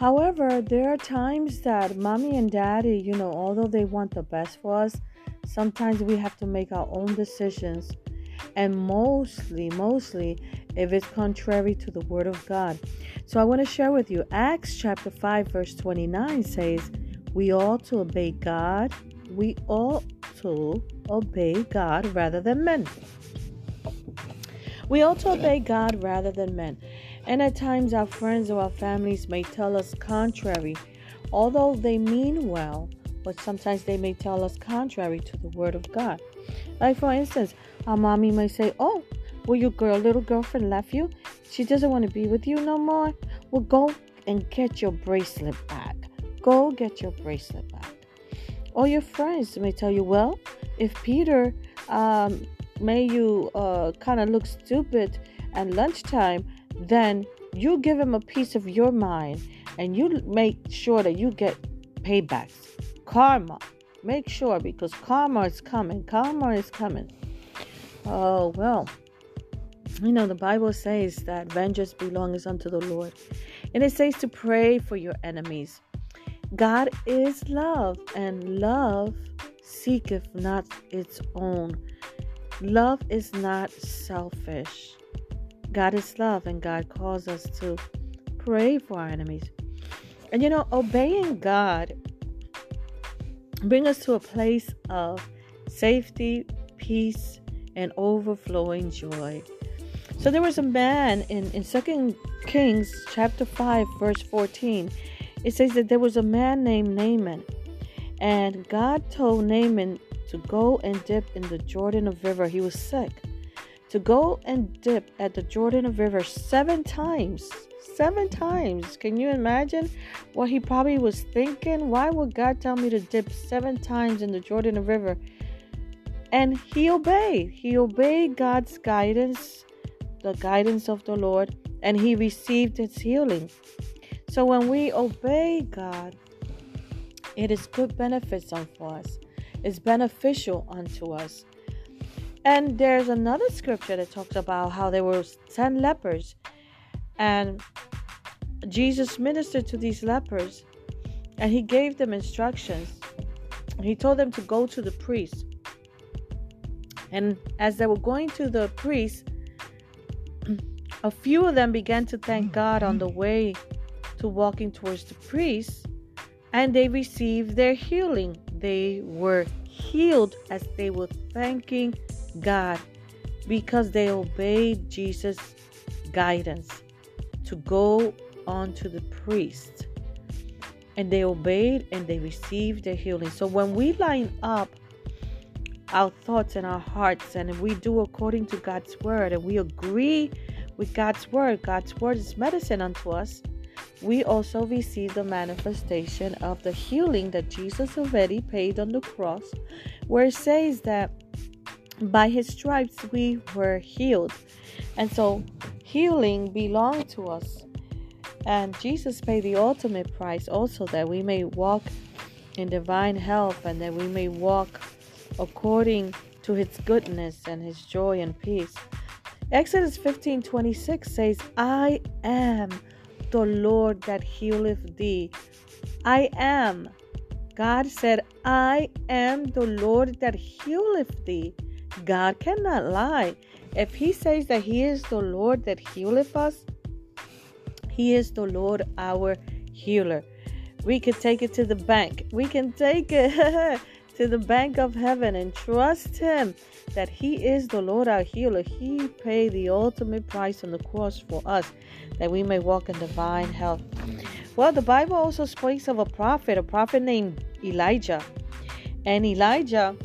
Speaker 1: However, there are times that mommy and daddy, you know, although they want the best for us, sometimes we have to make our own decisions and mostly, mostly if it's contrary to the word of God. So I want to share with you Acts chapter 5, verse 29 says, We ought to obey God. We ought to obey God rather than men. We ought to obey God rather than men. And at times, our friends or our families may tell us contrary, although they mean well, but sometimes they may tell us contrary to the Word of God. Like, for instance, our mommy might say, Oh, well, your girl, little girlfriend left you. She doesn't want to be with you no more. Well, go and get your bracelet back. Go get your bracelet back. Or your friends may tell you, Well, if Peter um, made you uh, kind of look stupid at lunchtime, then you give him a piece of your mind and you make sure that you get paybacks. Karma. Make sure because karma is coming. Karma is coming. Oh, well. You know, the Bible says that vengeance belongs unto the Lord. And it says to pray for your enemies. God is love, and love seeketh not its own. Love is not selfish. God is love, and God calls us to pray for our enemies. And you know, obeying God bring us to a place of safety, peace, and overflowing joy. So there was a man in, in 2 Kings chapter 5, verse 14. It says that there was a man named Naaman, And God told Naaman to go and dip in the Jordan of River. He was sick. To go and dip at the Jordan River seven times. Seven times. Can you imagine what he probably was thinking? Why would God tell me to dip seven times in the Jordan River? And he obeyed. He obeyed God's guidance, the guidance of the Lord, and he received his healing. So when we obey God, it is good benefits unto us. It's beneficial unto us. And there's another scripture that talks about how there were 10 lepers and Jesus ministered to these lepers and he gave them instructions. He told them to go to the priest. And as they were going to the priest, (clears throat) a few of them began to thank mm. God on the way to walking towards the priest, and they received their healing. They were healed as they were thanking God because they obeyed Jesus' guidance to go on to the priest. And they obeyed and they received their healing. So when we line up our thoughts and our hearts and we do according to God's word and we agree with God's word, God's word is medicine unto us. We also receive the manifestation of the healing that Jesus already paid on the cross, where it says that by his stripes we were healed. And so healing belonged to us. And Jesus paid the ultimate price also that we may walk in divine health and that we may walk according to his goodness and his joy and peace. Exodus 15 26 says, I am the Lord that healeth thee. I am. God said, I am the Lord that healeth thee. God cannot lie. If He says that He is the Lord that healeth us, He is the Lord our healer. We can take it to the bank. We can take it (laughs) to the bank of heaven and trust Him that He is the Lord our healer. He paid the ultimate price on the cross for us that we may walk in divine health. Well, the Bible also speaks of a prophet, a prophet named Elijah. And Elijah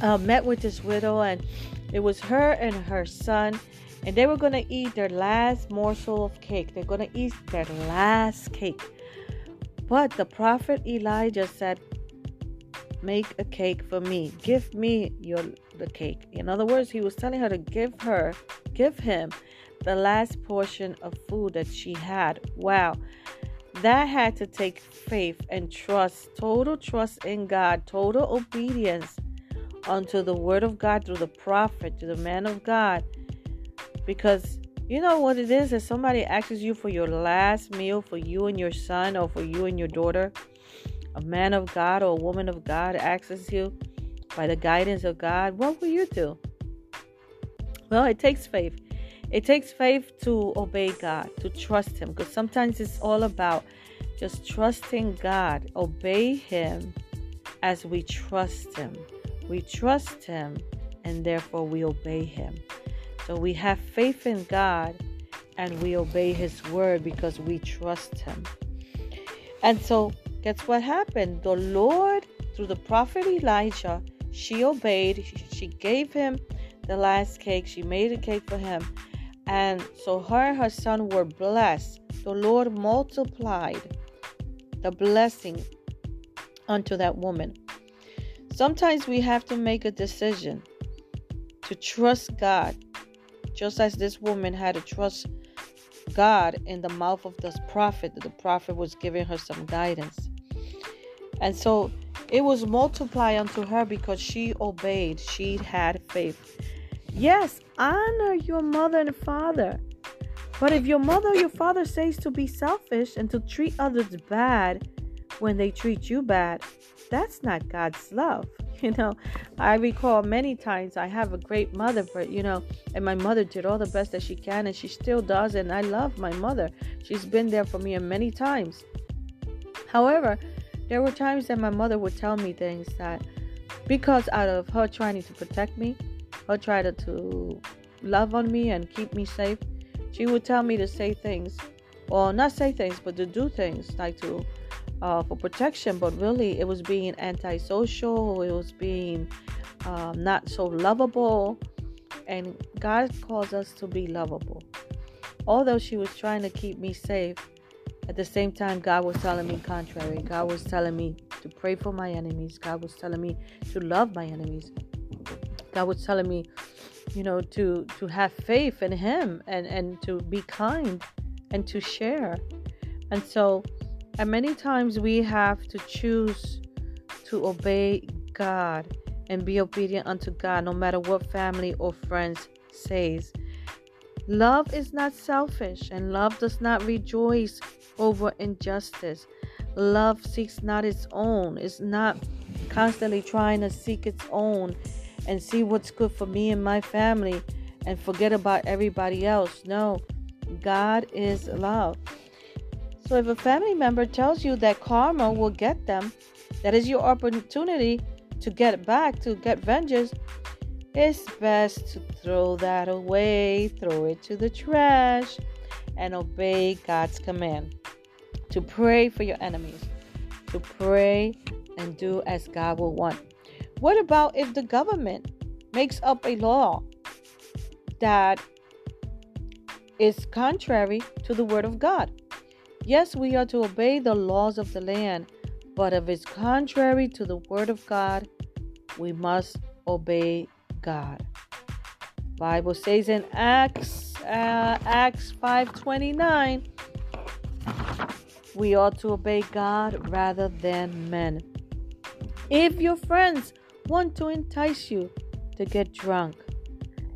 Speaker 1: uh, met with this widow, and it was her and her son, and they were going to eat their last morsel of cake. They're going to eat their last cake. But the prophet Elijah said, Make a cake for me. Give me your the cake. In other words, he was telling her to give her, give him the last portion of food that she had. Wow. That had to take faith and trust, total trust in God, total obedience unto the word of God through the prophet, to the man of God. Because you know what it is? If somebody asks you for your last meal for you and your son or for you and your daughter, a man of God or a woman of God asks you by the guidance of God, what will you do? Well, it takes faith. It takes faith to obey God, to trust Him, because sometimes it's all about just trusting God, obey Him as we trust Him. We trust Him and therefore we obey Him. So we have faith in God and we obey His word because we trust Him. And so, guess what happened? The Lord, through the prophet Elijah, she obeyed. She gave him the last cake. She made a cake for him. And so her and her son were blessed. The Lord multiplied the blessing unto that woman. Sometimes we have to make a decision to trust God, just as this woman had to trust God in the mouth of this prophet. The prophet was giving her some guidance. And so it was multiplied unto her because she obeyed, she had faith. Yes, honor your mother and father. But if your mother or your father says to be selfish and to treat others bad when they treat you bad, that's not God's love. (laughs) You know, I recall many times I have a great mother, but you know, and my mother did all the best that she can, and she still does, and I love my mother. She's been there for me many times. However, there were times that my mother would tell me things that, because out of her trying to protect me, her trying to love on me and keep me safe, she would tell me to say things, or not say things, but to do things, like to uh, for protection, but really it was being antisocial, it was being um, not so lovable. And God calls us to be lovable. Although she was trying to keep me safe, at the same time, God was telling me contrary. God was telling me to pray for my enemies. God was telling me to love my enemies. God was telling me, you know, to to have faith in Him and and to be kind and to share. And so, and many times we have to choose to obey God and be obedient unto God, no matter what family or friends says. Love is not selfish, and love does not rejoice over injustice. Love seeks not its own, it's not constantly trying to seek its own and see what's good for me and my family and forget about everybody else. No, God is love. So if a family member tells you that karma will get them, that is your opportunity to get back, to get vengeance, it's best to throw that away, throw it to the trash, and obey God's command to pray for your enemies, to pray and do as God will want. What about if the government makes up a law that is contrary to the word of God? Yes, we are to obey the laws of the land, but if it's contrary to the word of God, we must obey God. Bible says in Acts uh, Acts 5:29 we ought to obey God rather than men. If your friends want to entice you to get drunk,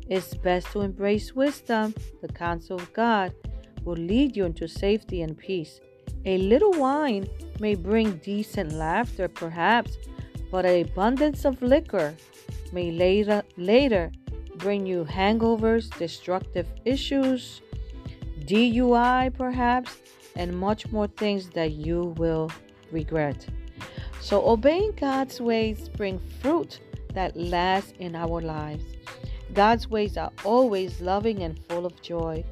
Speaker 1: it's best to embrace wisdom. The counsel of God will lead you into safety and peace. A little wine may bring decent laughter, perhaps, but an abundance of liquor may later, later bring you hangovers, destructive issues, DUI, perhaps, and much more things that you will regret. So, obeying God's ways bring fruit that lasts in our lives. God's ways are always loving and full of joy.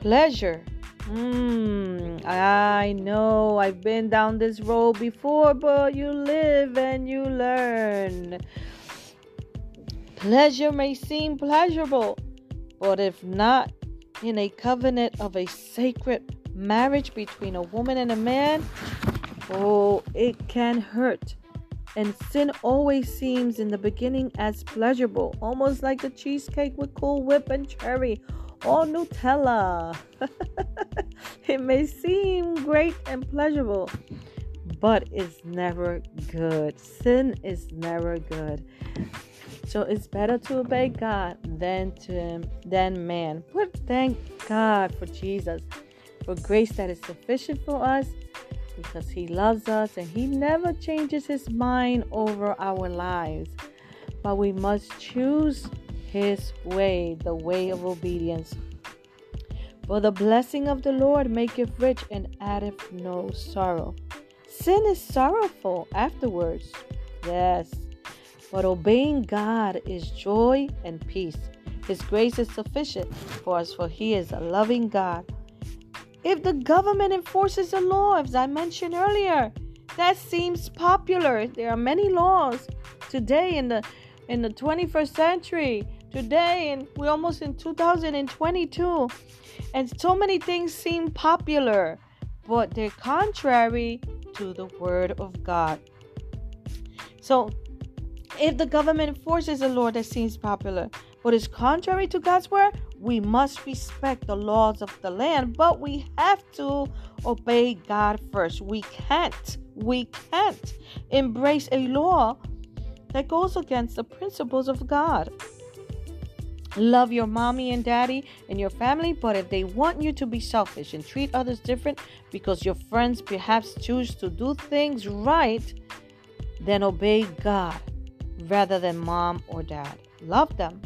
Speaker 1: Pleasure. Hmm, I know I've been down this road before, but you live and you learn. Pleasure may seem pleasurable, but if not in a covenant of a sacred marriage between a woman and a man, oh, it can hurt. And sin always seems in the beginning as pleasurable, almost like the cheesecake with Cool Whip and cherry or Nutella. (laughs) it may seem great and pleasurable, but it's never good. Sin is never good. So it's better to obey God than to than man. But thank God for Jesus, for grace that is sufficient for us because he loves us and he never changes his mind over our lives. But we must choose his way, the way of obedience. For the blessing of the Lord maketh rich and addeth no sorrow. Sin is sorrowful afterwards. Yes. But obeying God is joy and peace. His grace is sufficient for us, for He is a loving God if the government enforces a law, as I mentioned earlier, that seems popular. There are many laws today in the in the 21st century. Today, and we're almost in 2022, and so many things seem popular, but they're contrary to the word of God. So, if the government enforces a law that seems popular, but is contrary to God's word, we must respect the laws of the land, but we have to obey God first. We can't, we can't embrace a law that goes against the principles of God. Love your mommy and daddy and your family, but if they want you to be selfish and treat others different because your friends perhaps choose to do things right, then obey God rather than mom or dad. Love them,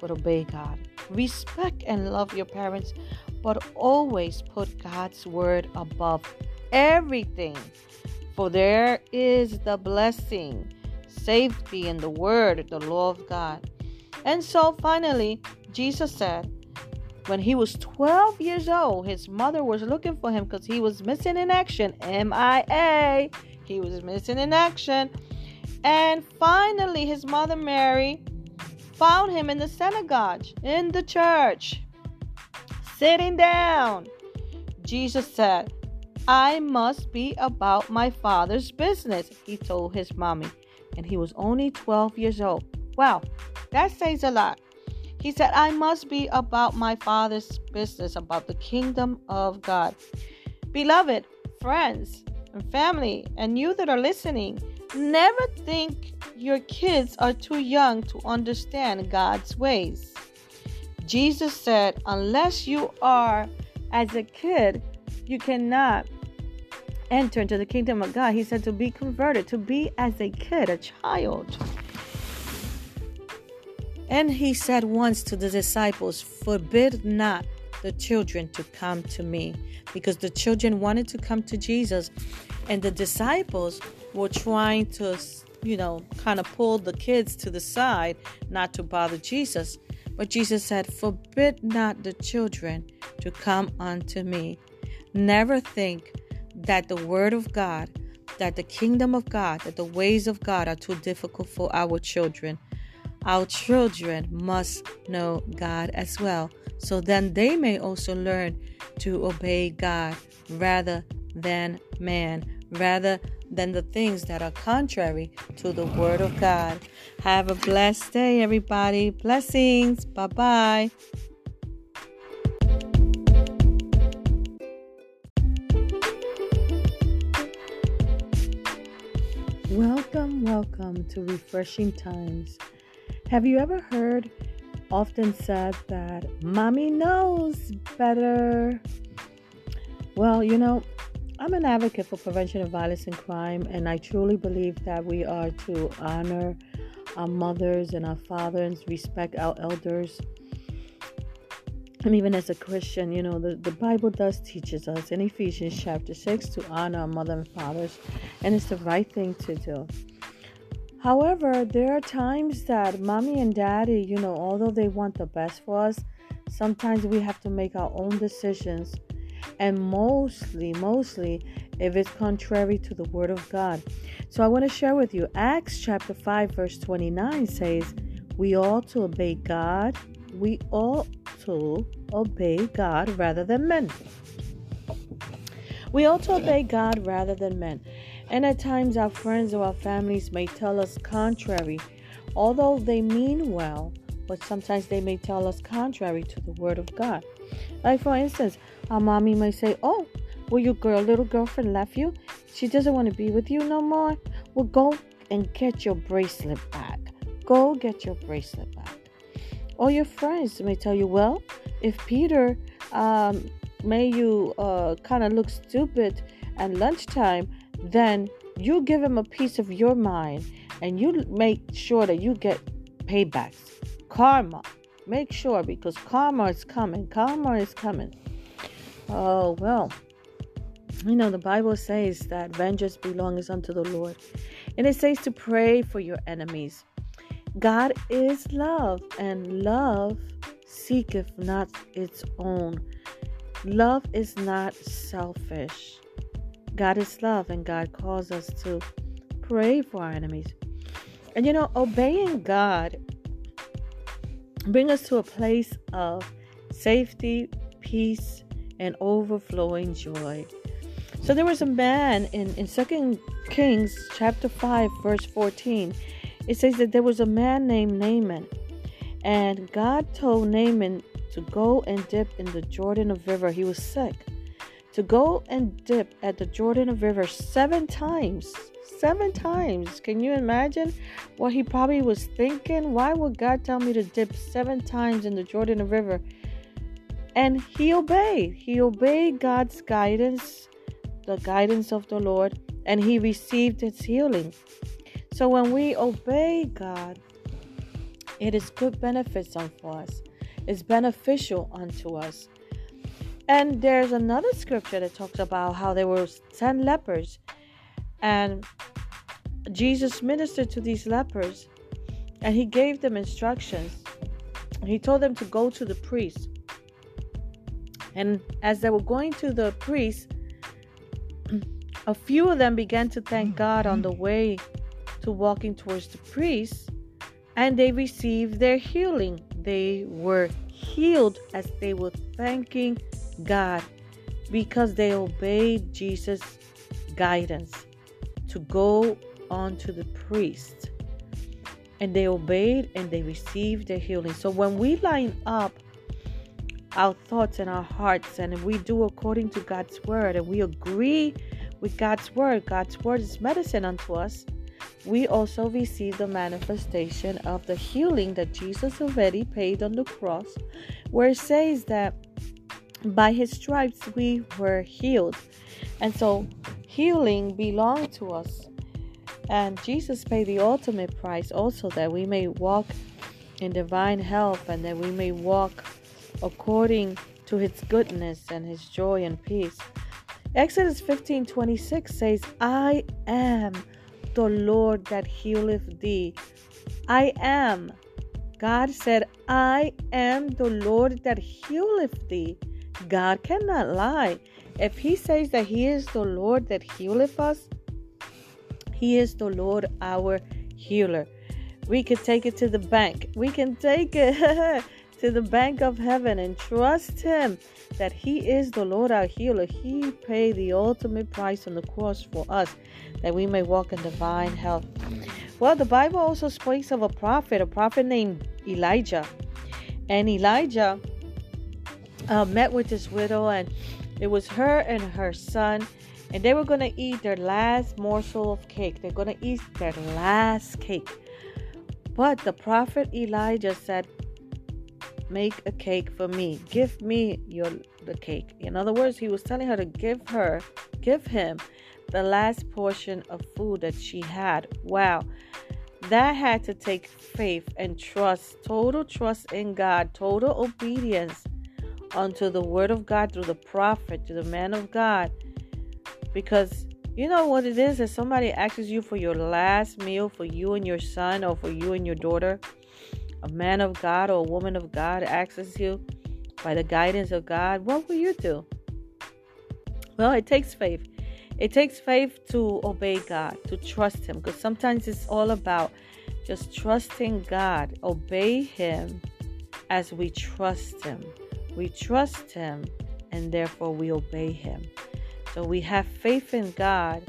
Speaker 1: but obey God. Respect and love your parents, but always put God's word above everything. For there is the blessing, safety in the word, the law of God. And so finally, Jesus said, when he was 12 years old, his mother was looking for him because he was missing in action. MIA. He was missing in action. And finally, his mother Mary found him in the synagogue, in the church, sitting down. Jesus said, I must be about my father's business, he told his mommy. And he was only 12 years old. Wow, that says a lot. He said, I must be about my father's business, about the kingdom of God. Beloved, friends, and family, and you that are listening, never think your kids are too young to understand God's ways. Jesus said, unless you are as a kid, you cannot enter into the kingdom of God. He said to be converted, to be as a kid, a child. And he said once to the disciples, Forbid not the children to come to me, because the children wanted to come to Jesus, and the disciples were trying to, you know, kind of pull the kids to the side not to bother Jesus. But Jesus said, Forbid not the children to come unto me. Never think that the word of God, that the kingdom of God, that the ways of God are too difficult for our children. Our children must know God as well, so then they may also learn to obey God rather than man, rather than the things that are contrary to the Word of God. Have a blessed day, everybody. Blessings. Bye bye. Welcome, welcome to Refreshing Times. Have you ever heard often said that mommy knows better? Well, you know, I'm an advocate for prevention of violence and crime, and I truly believe that we are to honor our mothers and our fathers, respect our elders. And even as a Christian, you know, the, the Bible does teaches us in Ephesians chapter 6 to honor our mother and fathers, and it's the right thing to do. However, there are times that mommy and daddy, you know, although they want the best for us, sometimes we have to make our own decisions. And mostly, mostly, if it's contrary to the word of God. So I want to share with you Acts chapter 5, verse 29 says, We ought to obey God. We ought to obey God rather than men. We ought to obey God rather than men. And at times, our friends or our families may tell us contrary, although they mean well, but sometimes they may tell us contrary to the Word of God. Like, for instance, our mommy may say, Oh, well, your girl, little girlfriend left you. She doesn't want to be with you no more. Well, go and get your bracelet back. Go get your bracelet back. Or your friends may tell you, Well, if Peter um, made you uh, kind of look stupid at lunchtime, then you give him a piece of your mind and you make sure that you get paybacks. Karma. Make sure because karma is coming. Karma is coming. Oh, well. You know, the Bible says that vengeance belongs unto the Lord. And it says to pray for your enemies. God is love, and love seeketh not its own. Love is not selfish. God is love, and God calls us to pray for our enemies. And you know, obeying God bring us to a place of safety, peace, and overflowing joy. So there was a man in, in 2 Kings chapter 5, verse 14. It says that there was a man named Naaman, and God told Naaman to go and dip in the Jordan of River. He was sick to go and dip at the Jordan River seven times. Seven times. Can you imagine what he probably was thinking? Why would God tell me to dip seven times in the Jordan River? And he obeyed. He obeyed God's guidance, the guidance of the Lord, and he received his healing. So when we obey God, it is good benefits unto us. It's beneficial unto us. And there's another scripture that talks about how there were 10 lepers and Jesus ministered to these lepers and he gave them instructions. He told them to go to the priest And as they were going to the priest, a few of them began to thank God on the way to walking towards the priest, and they received their healing. They were healed as they were thanking God because they obeyed Jesus' guidance to go on to the priest. And they obeyed and they received their healing. So when we line up our thoughts and our hearts and we do according to God's word and we agree with God's word, God's word is medicine unto us. We also receive the manifestation of the healing that Jesus already paid on the cross, where it says that by his stripes we were healed. And so healing belonged to us. And Jesus paid the ultimate price also that we may walk in divine health and that we may walk according to his goodness and his joy and peace. Exodus 15 26 says, I am the Lord that healeth thee. I am. God said, I am the Lord that healeth thee. God cannot lie. If He says that He is the Lord that healeth us, He is the Lord our healer. We can take it to the bank. We can take it (laughs) to the bank of heaven and trust Him that He is the Lord our healer. He paid the ultimate price on the cross for us that we may walk in divine health. Well, the Bible also speaks of a prophet, a prophet named Elijah. And Elijah uh, met with this widow, and it was her and her son, and they were going to eat their last morsel of cake. They're going to eat their last cake. But the prophet Elijah said, Make a cake for me. Give me your the cake. In other words, he was telling her to give her, give him the last portion of food that she had. Wow. That had to take faith and trust, total trust in God, total obedience unto the word of God through the prophet, to the man of God. Because you know what it is? If somebody asks you for your last meal for you and your son or for you and your daughter, a man of God or a woman of God asks you by the guidance of God, what will you do? Well, it takes faith. It takes faith to obey God, to trust Him, because sometimes it's all about just trusting God, obey Him as we trust Him. We trust Him and therefore we obey Him. So we have faith in God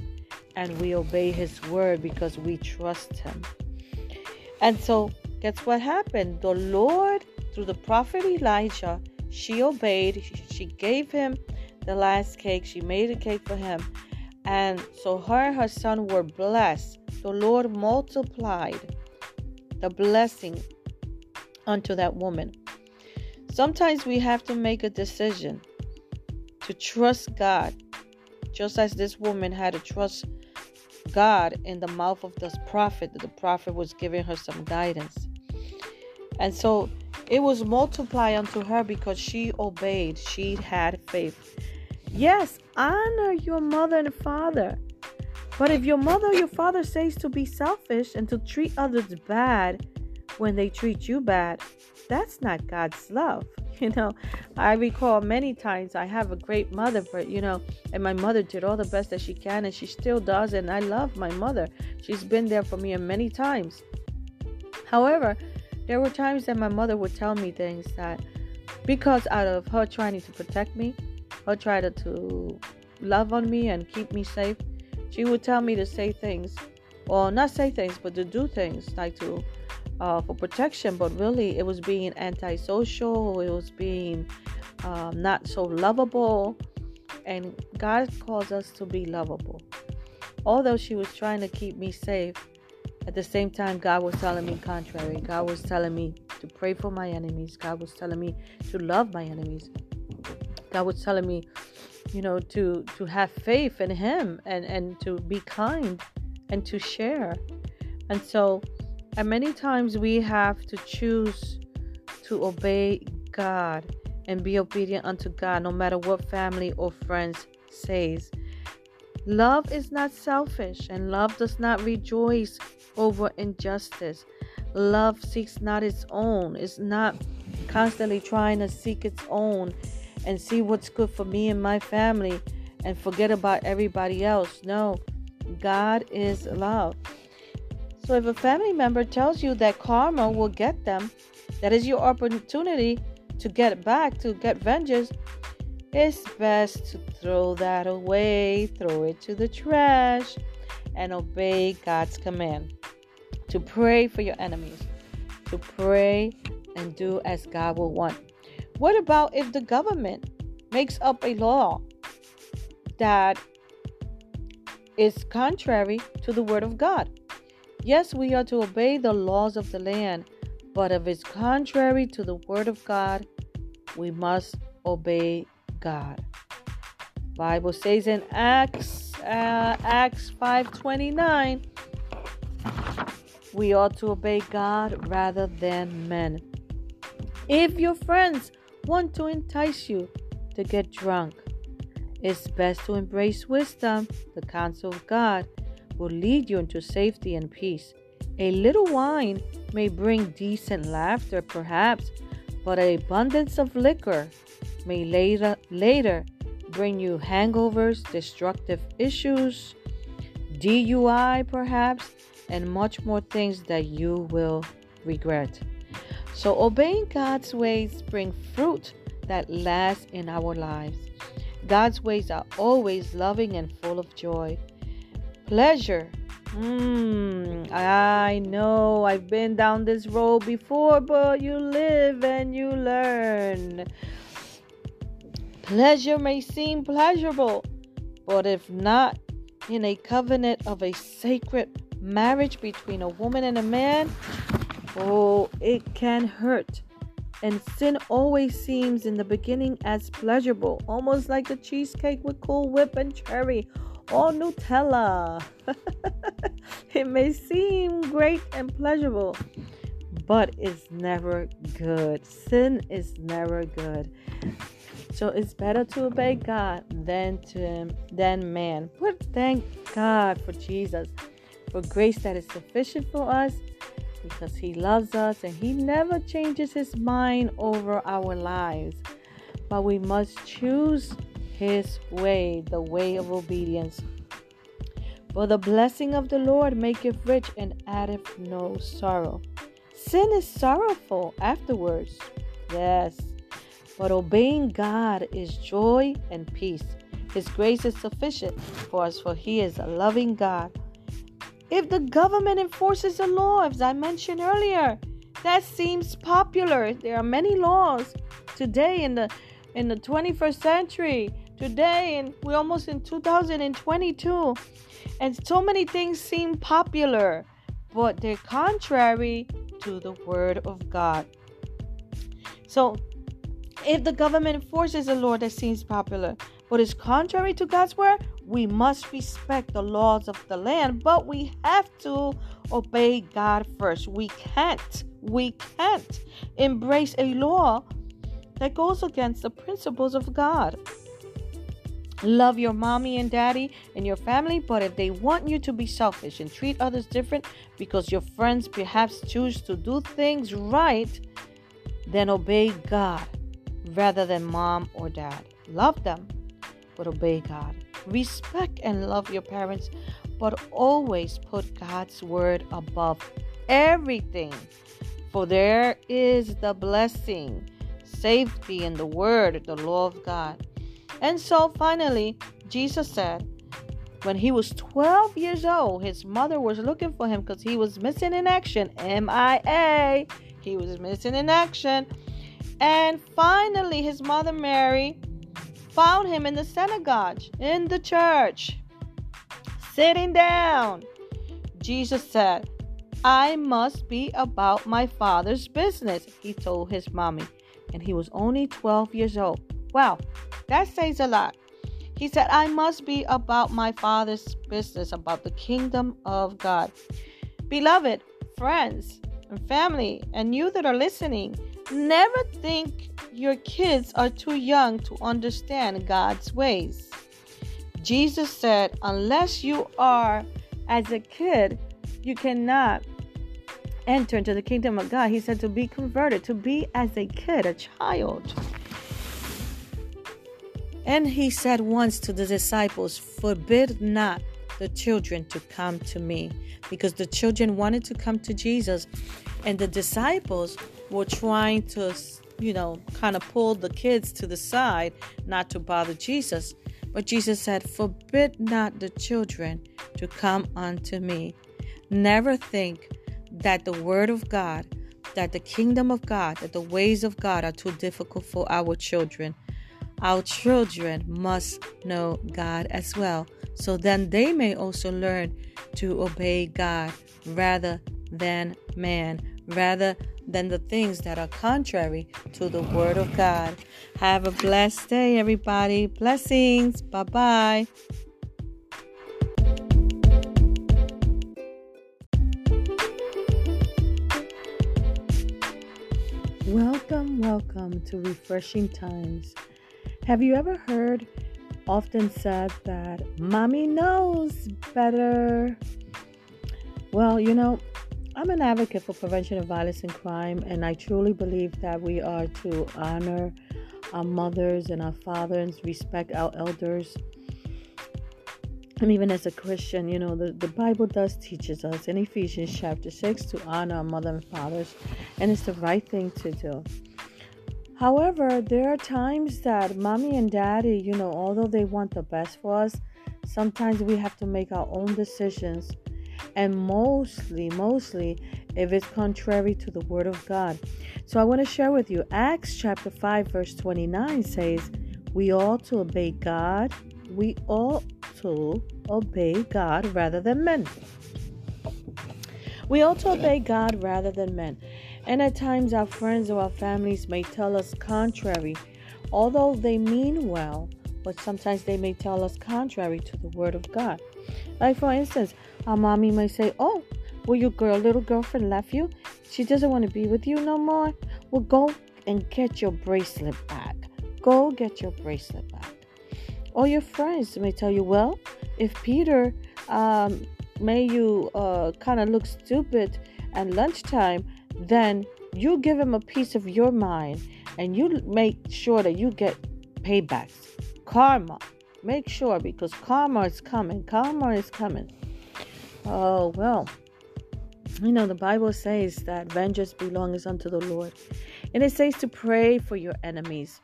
Speaker 1: and we obey His word because we trust Him. And so, guess what happened? The Lord, through the prophet Elijah, she obeyed. She gave him the last cake. She made a cake for him. And so her and her son were blessed. The Lord multiplied the blessing unto that woman. Sometimes we have to make a decision to trust God, just as this woman had to trust God in the mouth of this prophet. The prophet was giving her some guidance. And so it was multiplied unto her because she obeyed, she had faith. Yes, honor your mother and father. But if your mother or your father says to be selfish and to treat others bad when they treat you bad, that's not God's love. (laughs) You know, I recall many times I have a great mother, but you know, and my mother did all the best that she can, and she still does. And I love my mother. She's been there for me many times. However, there were times that my mother would tell me things that, because out of her trying to protect me, her trying to love on me and keep me safe, she would tell me to say things, or not say things, but to do things like to uh, for protection, but really it was being antisocial, it was being um, not so lovable. And God calls us to be lovable. Although she was trying to keep me safe, at the same time, God was telling me contrary. God was telling me to pray for my enemies. God was telling me to love my enemies. God was telling me, you know, to to have faith in Him and and to be kind and to share. And so and many times we have to choose to obey God and be obedient unto God no matter what family or friends says. Love is not selfish and love does not rejoice over injustice. Love seeks not its own. It's not constantly trying to seek its own and see what's good for me and my family and forget about everybody else. No, God is love. So if a family member tells you that karma will get them, that is your opportunity to get back, to get vengeance, it's best to throw that away, throw it to the trash, and obey God's command to pray for your enemies, to pray and do as God will want. What about if the government makes up a law that is contrary to the word of God? Yes, we are to obey the laws of the land, but if it's contrary to the word of God, we must obey God. Bible says in Acts uh, Acts 5:29 we ought to obey God rather than men. If your friends want to entice you to get drunk, it's best to embrace wisdom. The counsel of God will lead you into safety and peace. A little wine may bring decent laughter, perhaps, but an abundance of liquor may later, later bring you hangovers, destructive issues, DUI perhaps, and much more things that you will regret. So, obeying God's ways bring fruit that lasts in our lives. God's ways are always loving and full of joy. Pleasure. Hmm, I know I've been down this road before, but you live and you learn. Pleasure may seem pleasurable, but if not in a covenant of a sacred marriage between a woman and a man, oh, it can hurt. And sin always seems in the beginning as pleasurable, almost like the cheesecake with Cool Whip and cherry or Nutella. (laughs) it may seem great and pleasurable, but it's never good. Sin is never good. So it's better to obey God than to than man. But thank God for Jesus, for grace that is sufficient for us, because He loves us and He never changes His mind over our lives. But we must choose His way, the way of obedience. For the blessing of the Lord maketh rich and addeth no sorrow. Sin is sorrowful afterwards. Yes, but obeying God is joy and peace. His grace is sufficient for us, for He is a loving God. If the government enforces a law, as I mentioned earlier, that seems popular. There are many laws today in the in the 21st century. Today, and we're almost in 2022, and so many things seem popular, but they're contrary to the Word of God. So if the government enforces a law that seems popular but is contrary to God's word, we must respect the laws of the land, but we have to obey God first. We can't, we can't embrace a law that goes against the principles of God. Love your mommy and daddy and your family, but if they want you to be selfish and treat others different because your friends perhaps choose to do things right, then obey God rather than mom or dad. Love them, but obey God. Respect and love your parents, but always put God's word above everything. For there is the blessing, safety in the word, the law of God. And so finally, Jesus said, when he was 12 years old, his mother was looking for him because he was missing in action. MIA. He was missing in action. And finally, his mother Mary found him in the synagogue, in the church, sitting down. Jesus said, I must be about my father's business, he told his mommy. And he was only 12 years old. Wow, that says a lot. He said, I must be about my father's business, about the kingdom of God. Beloved, friends, and family, and you that are listening, Never think your kids are too young to understand God's ways. Jesus said, unless you are as a kid, you cannot enter into the kingdom of God. He said to be converted, to be as a kid, a child. And he said once to the disciples, Forbid not the children to come to me. Because the children wanted to come to Jesus, and the disciples were trying to, you know, kind of pull the kids to the side not to bother Jesus. But Jesus said, Forbid not the children to come unto me. Never think that the word of God, that the kingdom of God, that the ways of God are too difficult for our children. Our children must know God as well, so then they may also learn to obey God rather than man, rather than the things that are contrary to the Word of God. Have a blessed day, everybody. Blessings. Bye bye. Welcome, welcome to Refreshing Times. Have you ever heard often said that mommy knows better? Well, you know, I'm an advocate for prevention of violence and crime, and I truly believe that we are to honor our mothers and our fathers, respect our elders. And even as a Christian, you know, the, the Bible does teaches us in Ephesians chapter 6 to honor our mother and fathers, and it's the right thing to do. However, there are times that mommy and daddy, you know, although they want the best for us, sometimes we have to make our own decisions. And mostly, mostly, if it's contrary to the word of God. So I want to share with you Acts chapter 5, verse 29 says, We ought to obey God. We ought to obey God rather than men. We ought to obey God rather than men. And at times, our friends or our families may tell us contrary, although they mean well, but sometimes they may tell us contrary to the Word of God. Like, for instance, our mommy may say, Oh, well, your girl, little girlfriend left you. She doesn't want to be with you no more. Well, go and get your bracelet back. Go get your bracelet back. Or your friends may tell you, Well, if Peter um, made you uh, kind of look stupid at lunchtime, then you give him a piece of your mind and you make sure that you get paybacks. Karma. Make sure because karma is coming. Karma is coming. Oh, well. You know, the Bible says that vengeance belongs unto the Lord. And it says to pray for your enemies.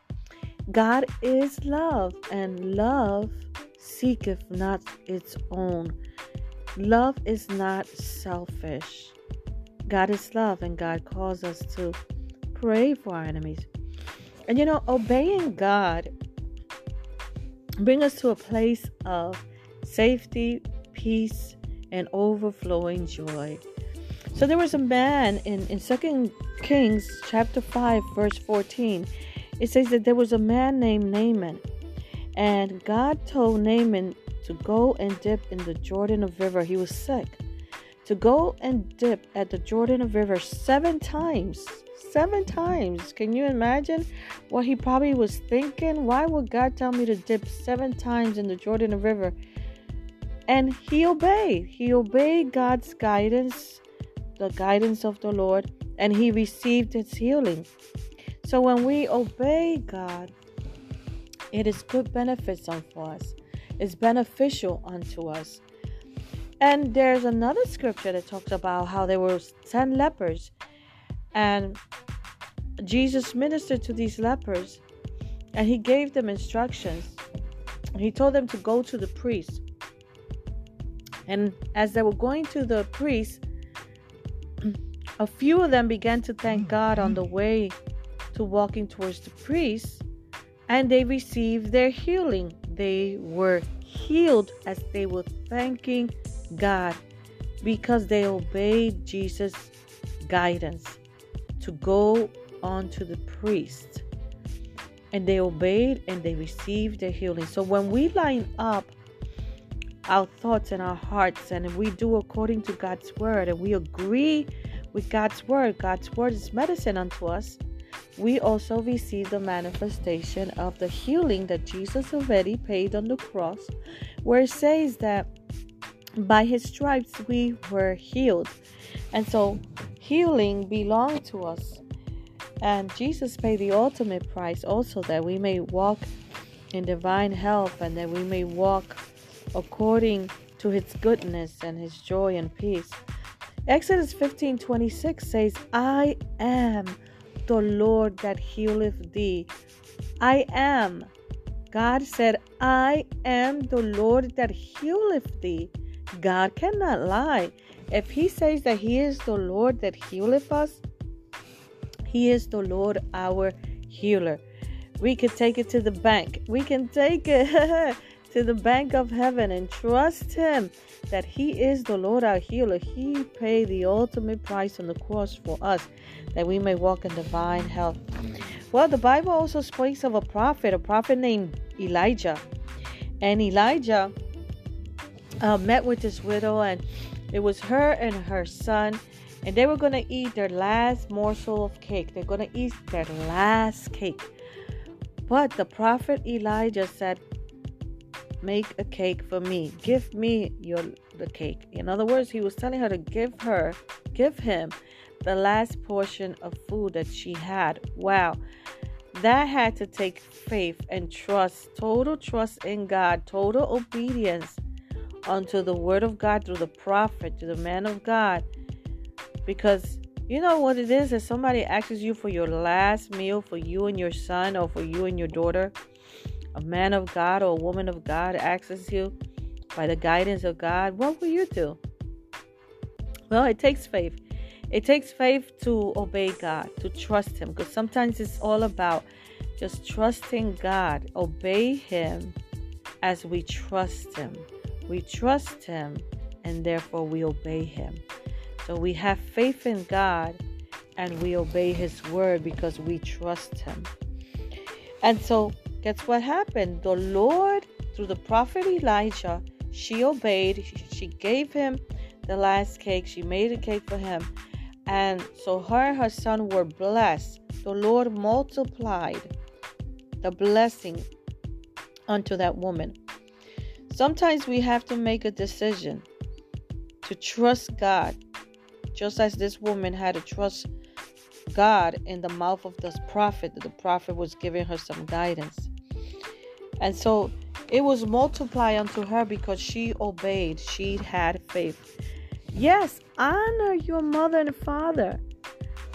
Speaker 1: God is love, and love seeketh not its own. Love is not selfish. God is love, and God calls us to pray for our enemies. And you know, obeying God bring us to a place of safety, peace, and overflowing joy. So there was a man in, in 2 Kings chapter 5, verse 14. It says that there was a man named Naaman, and God told Naaman to go and dip in the Jordan of River. He was sick to go and dip at the Jordan River seven times. Seven times. Can you imagine what he probably was thinking? Why would God tell me to dip seven times in the Jordan River? And he obeyed. He obeyed God's guidance, the guidance of the Lord, and he received his healing. So when we obey God, it is good benefits unto us. It's beneficial unto us. And there's another scripture that talks about how there were 10 lepers and Jesus ministered to these lepers and he gave them instructions. He told them to go to the priest. And as they were going to the priest, (clears throat) a few of them began to thank mm. God on the way to walking towards the priest, and they received their healing. They were healed as they were thanking God because they obeyed Jesus' guidance to go on to the priest. And they obeyed and they received their healing. So when we line up our thoughts and our hearts and we do according to God's word and we agree with God's word, God's word is medicine unto us. We also receive the manifestation of the healing that Jesus already paid on the cross, where it says that by his stripes we were healed. And so healing belonged to us. And Jesus paid the ultimate price also that we may walk in divine health and that we may walk according to his goodness and his joy and peace. Exodus 15 26 says, I am the Lord that healeth thee. I am. God said, I am the Lord that healeth thee. God cannot lie. If he says that he is the Lord that healeth us, he is the Lord our healer. We can take it to the bank. We can take it (laughs) to the bank of heaven and trust him that he is the Lord our healer. He paid the ultimate price on the cross for us that we may walk in divine health. Well, the Bible also speaks of a prophet, a prophet named Elijah. And Elijah uh, met with this widow, and it was her and her son, and they were going to eat their last morsel of cake. They're going to eat their last cake. But the prophet Elijah said, Make a cake for me. Give me your the cake. In other words, he was telling her to give her, give him the last portion of food that she had. Wow. That had to take faith and trust, total trust in God, total obedience unto the word of God through the prophet, to the man of God. Because you know what it is? If somebody asks you for your last meal for you and your son or for you and your daughter, a man of God or a woman of God asks you by the guidance of God, what will you do? Well, it takes faith. It takes faith to obey God, to trust Him, because sometimes it's all about just trusting God, obey Him as we trust Him. We trust Him and therefore we obey Him. So we have faith in God and we obey His word because we trust Him. And so, guess what happened? The Lord, through the prophet Elijah, she obeyed. She gave him the last cake. She made a cake for him. And so her and her son were blessed. The Lord multiplied the blessing unto that woman. Sometimes we have to make a decision to trust God, just as this woman had to trust God in the mouth of this prophet. That The prophet was giving her some guidance. And so it was multiplied unto her because she obeyed, she had faith. Yes, honor your mother and father.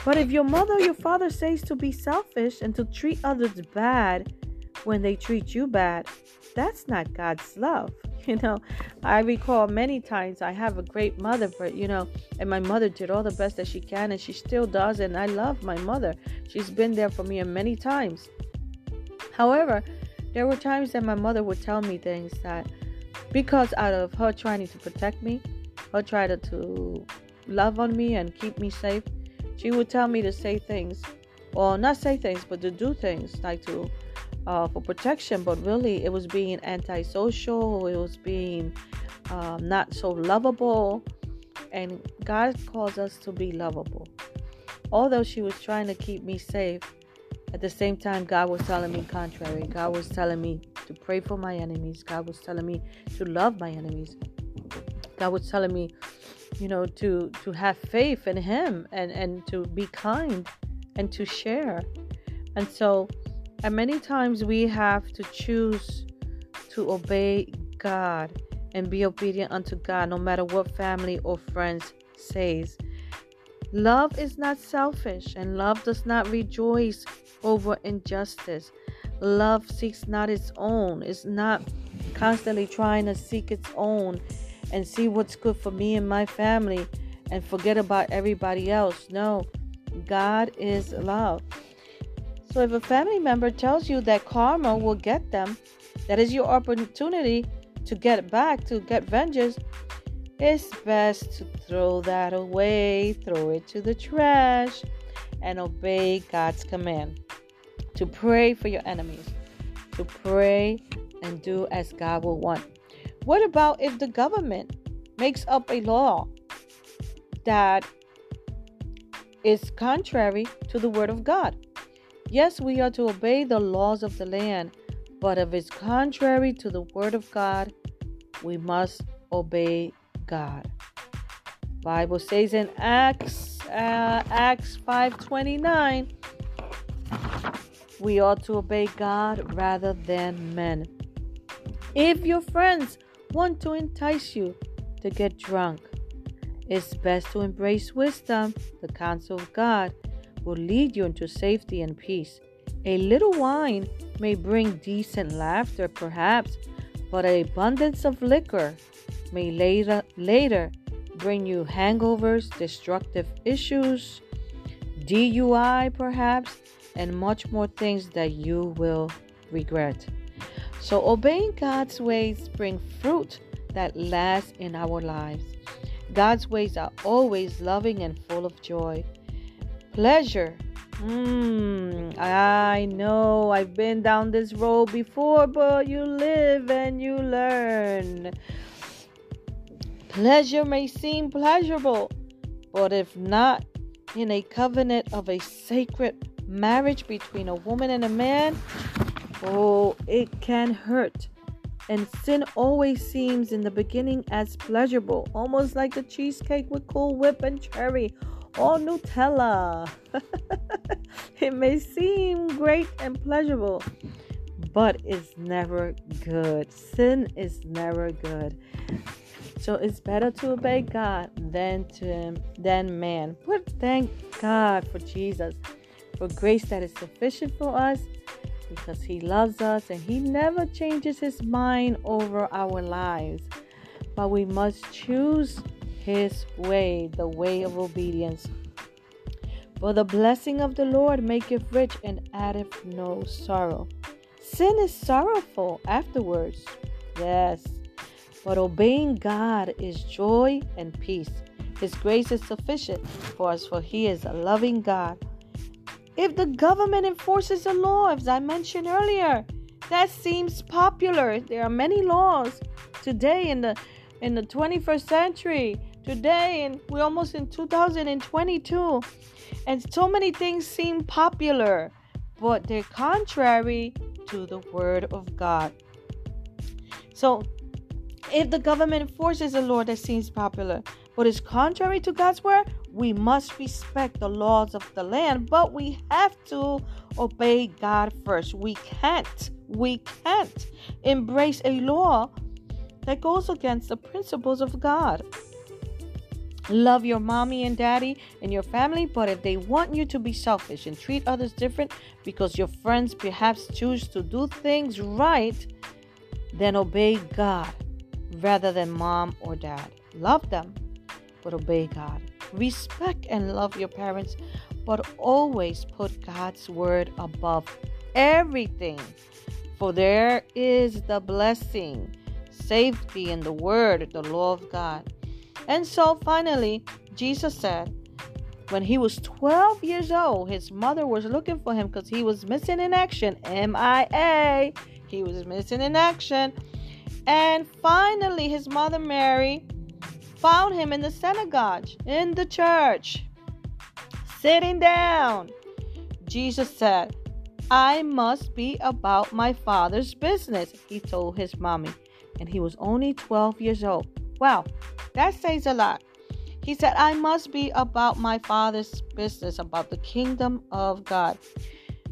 Speaker 1: But if your mother or your father says to be selfish and to treat others bad when they treat you bad, that's not God's love. (laughs) You know, I recall many times I have a great mother, but you know, and my mother did all the best that she can, and she still does. And I love my mother. She's been there for me many times. However, there were times that my mother would tell me things that, because out of her trying to protect me, her trying to love on me and keep me safe, she would tell me to say things, or not say things, but to do things like to uh, for protection. But really, it was being antisocial. It was being um, not so lovable. And God calls us to be lovable. Although she was trying to keep me safe, at the same time, God was telling me contrary. God was telling me to pray for my enemies. God was telling me to love my enemies. God was telling me, you know, to to have faith in Him and and to be kind and to share. And so, and many times we have to choose to obey God and be obedient unto God, no matter what family or friends says. Love is not selfish, and love does not rejoice over injustice. Love seeks not its own, it's not constantly trying to seek its own and see what's good for me and my family and forget about everybody else. No, God is love. So if a family member tells you that karma will get them, that is your opportunity to get back, to get vengeance, it's best to throw that away, throw it to the trash, and obey God's command to pray for your enemies, to pray and do as God will want. What about if the government makes up a law that is contrary to the word of God? Yes, we are to obey the laws of the land, but if it's contrary to the word of God, we must obey God. Bible says in Acts uh, Acts 5:29 we ought to obey God rather than men. If your friends want to entice you to get drunk, it's best to embrace wisdom. The counsel of God will lead you into safety and peace. A little wine may bring decent laughter, perhaps, but an abundance of liquor may later, later bring you hangovers, destructive issues, DUI, perhaps, and much more things that you will regret. So, obeying God's ways bring fruit that lasts in our lives. God's ways are always loving and full of joy. Pleasure. Hmm, I know I've been down this road before, but you live and you learn. Pleasure may seem pleasurable, but if not in a covenant of a sacred marriage between a woman and a man, oh, it can hurt. And sin always seems in the beginning as pleasurable, almost like a cheesecake with Cool Whip and cherry or Nutella. (laughs) it may seem great and pleasurable, but it's never good. Sin is never good. So it's better to obey God than to than man. But thank God for Jesus, for grace that is sufficient for us because he loves us and he never changes his mind over our lives. But we must choose his way, the way of obedience. For the blessing of the Lord maketh rich and addeth no sorrow. Sin is sorrowful afterwards. Yes. But obeying God is joy and peace. His grace is sufficient for us, for He is a loving God. If the government enforces a law, as I mentioned earlier, that seems popular. There are many laws today in the in the 21st century. Today, and we're almost in 2022, and so many things seem popular, but they're contrary to the Word of God. So if the government enforces a law that seems popular but is contrary to God's word, we must respect the laws of the land, but we have to obey God first. We can't, we can't embrace a law that goes against the principles of God. Love your mommy and daddy and your family, but if they want you to be selfish and treat others different because your friends perhaps choose to do things right, then obey God rather than mom or dad. Love them, but obey God. Respect and love your parents, but always put God's word above everything. For there is the blessing, safety in the word, the law of God. And so finally, Jesus said, when he was 12 years old, his mother was looking for him because he was missing in action. MIA. He was missing in action. And finally, his mother Mary found him in the synagogue, in the church, sitting down. Jesus said, I must be about my father's business, he told his mommy. And he was only 12 years old. Wow, that says a lot. He said, I must be about my father's business, about the kingdom of God.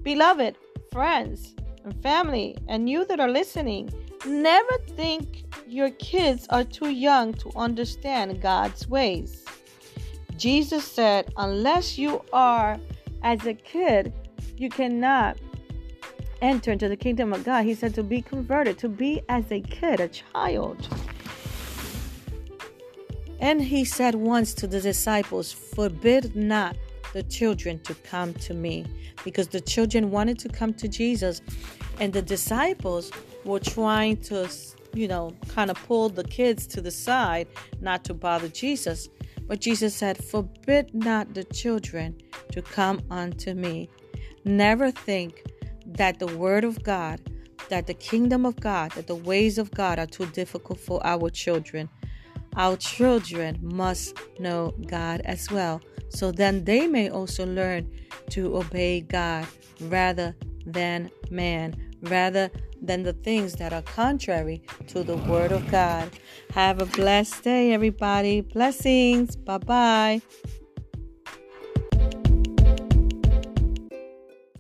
Speaker 1: Beloved, friends, and family, and you that are listening, Never think your kids are too young to understand God's ways. Jesus said, unless you are as a kid, you cannot enter into the kingdom of God. He said to be converted, to be as a kid, a child. And he said once to the disciples, Forbid not the children to come to me, because the children wanted to come to Jesus, and the disciples were trying to, you know, kind of pull the kids to the side not to bother Jesus. But Jesus said, Forbid not the children to come unto me. Never think that the word of God, that the kingdom of God, that the ways of God are too difficult for our children. Our children must know God as well, so then they may also learn to obey God rather than man, rather than the things that are contrary to the Word of God. Have a blessed day, everybody. Blessings. Bye bye.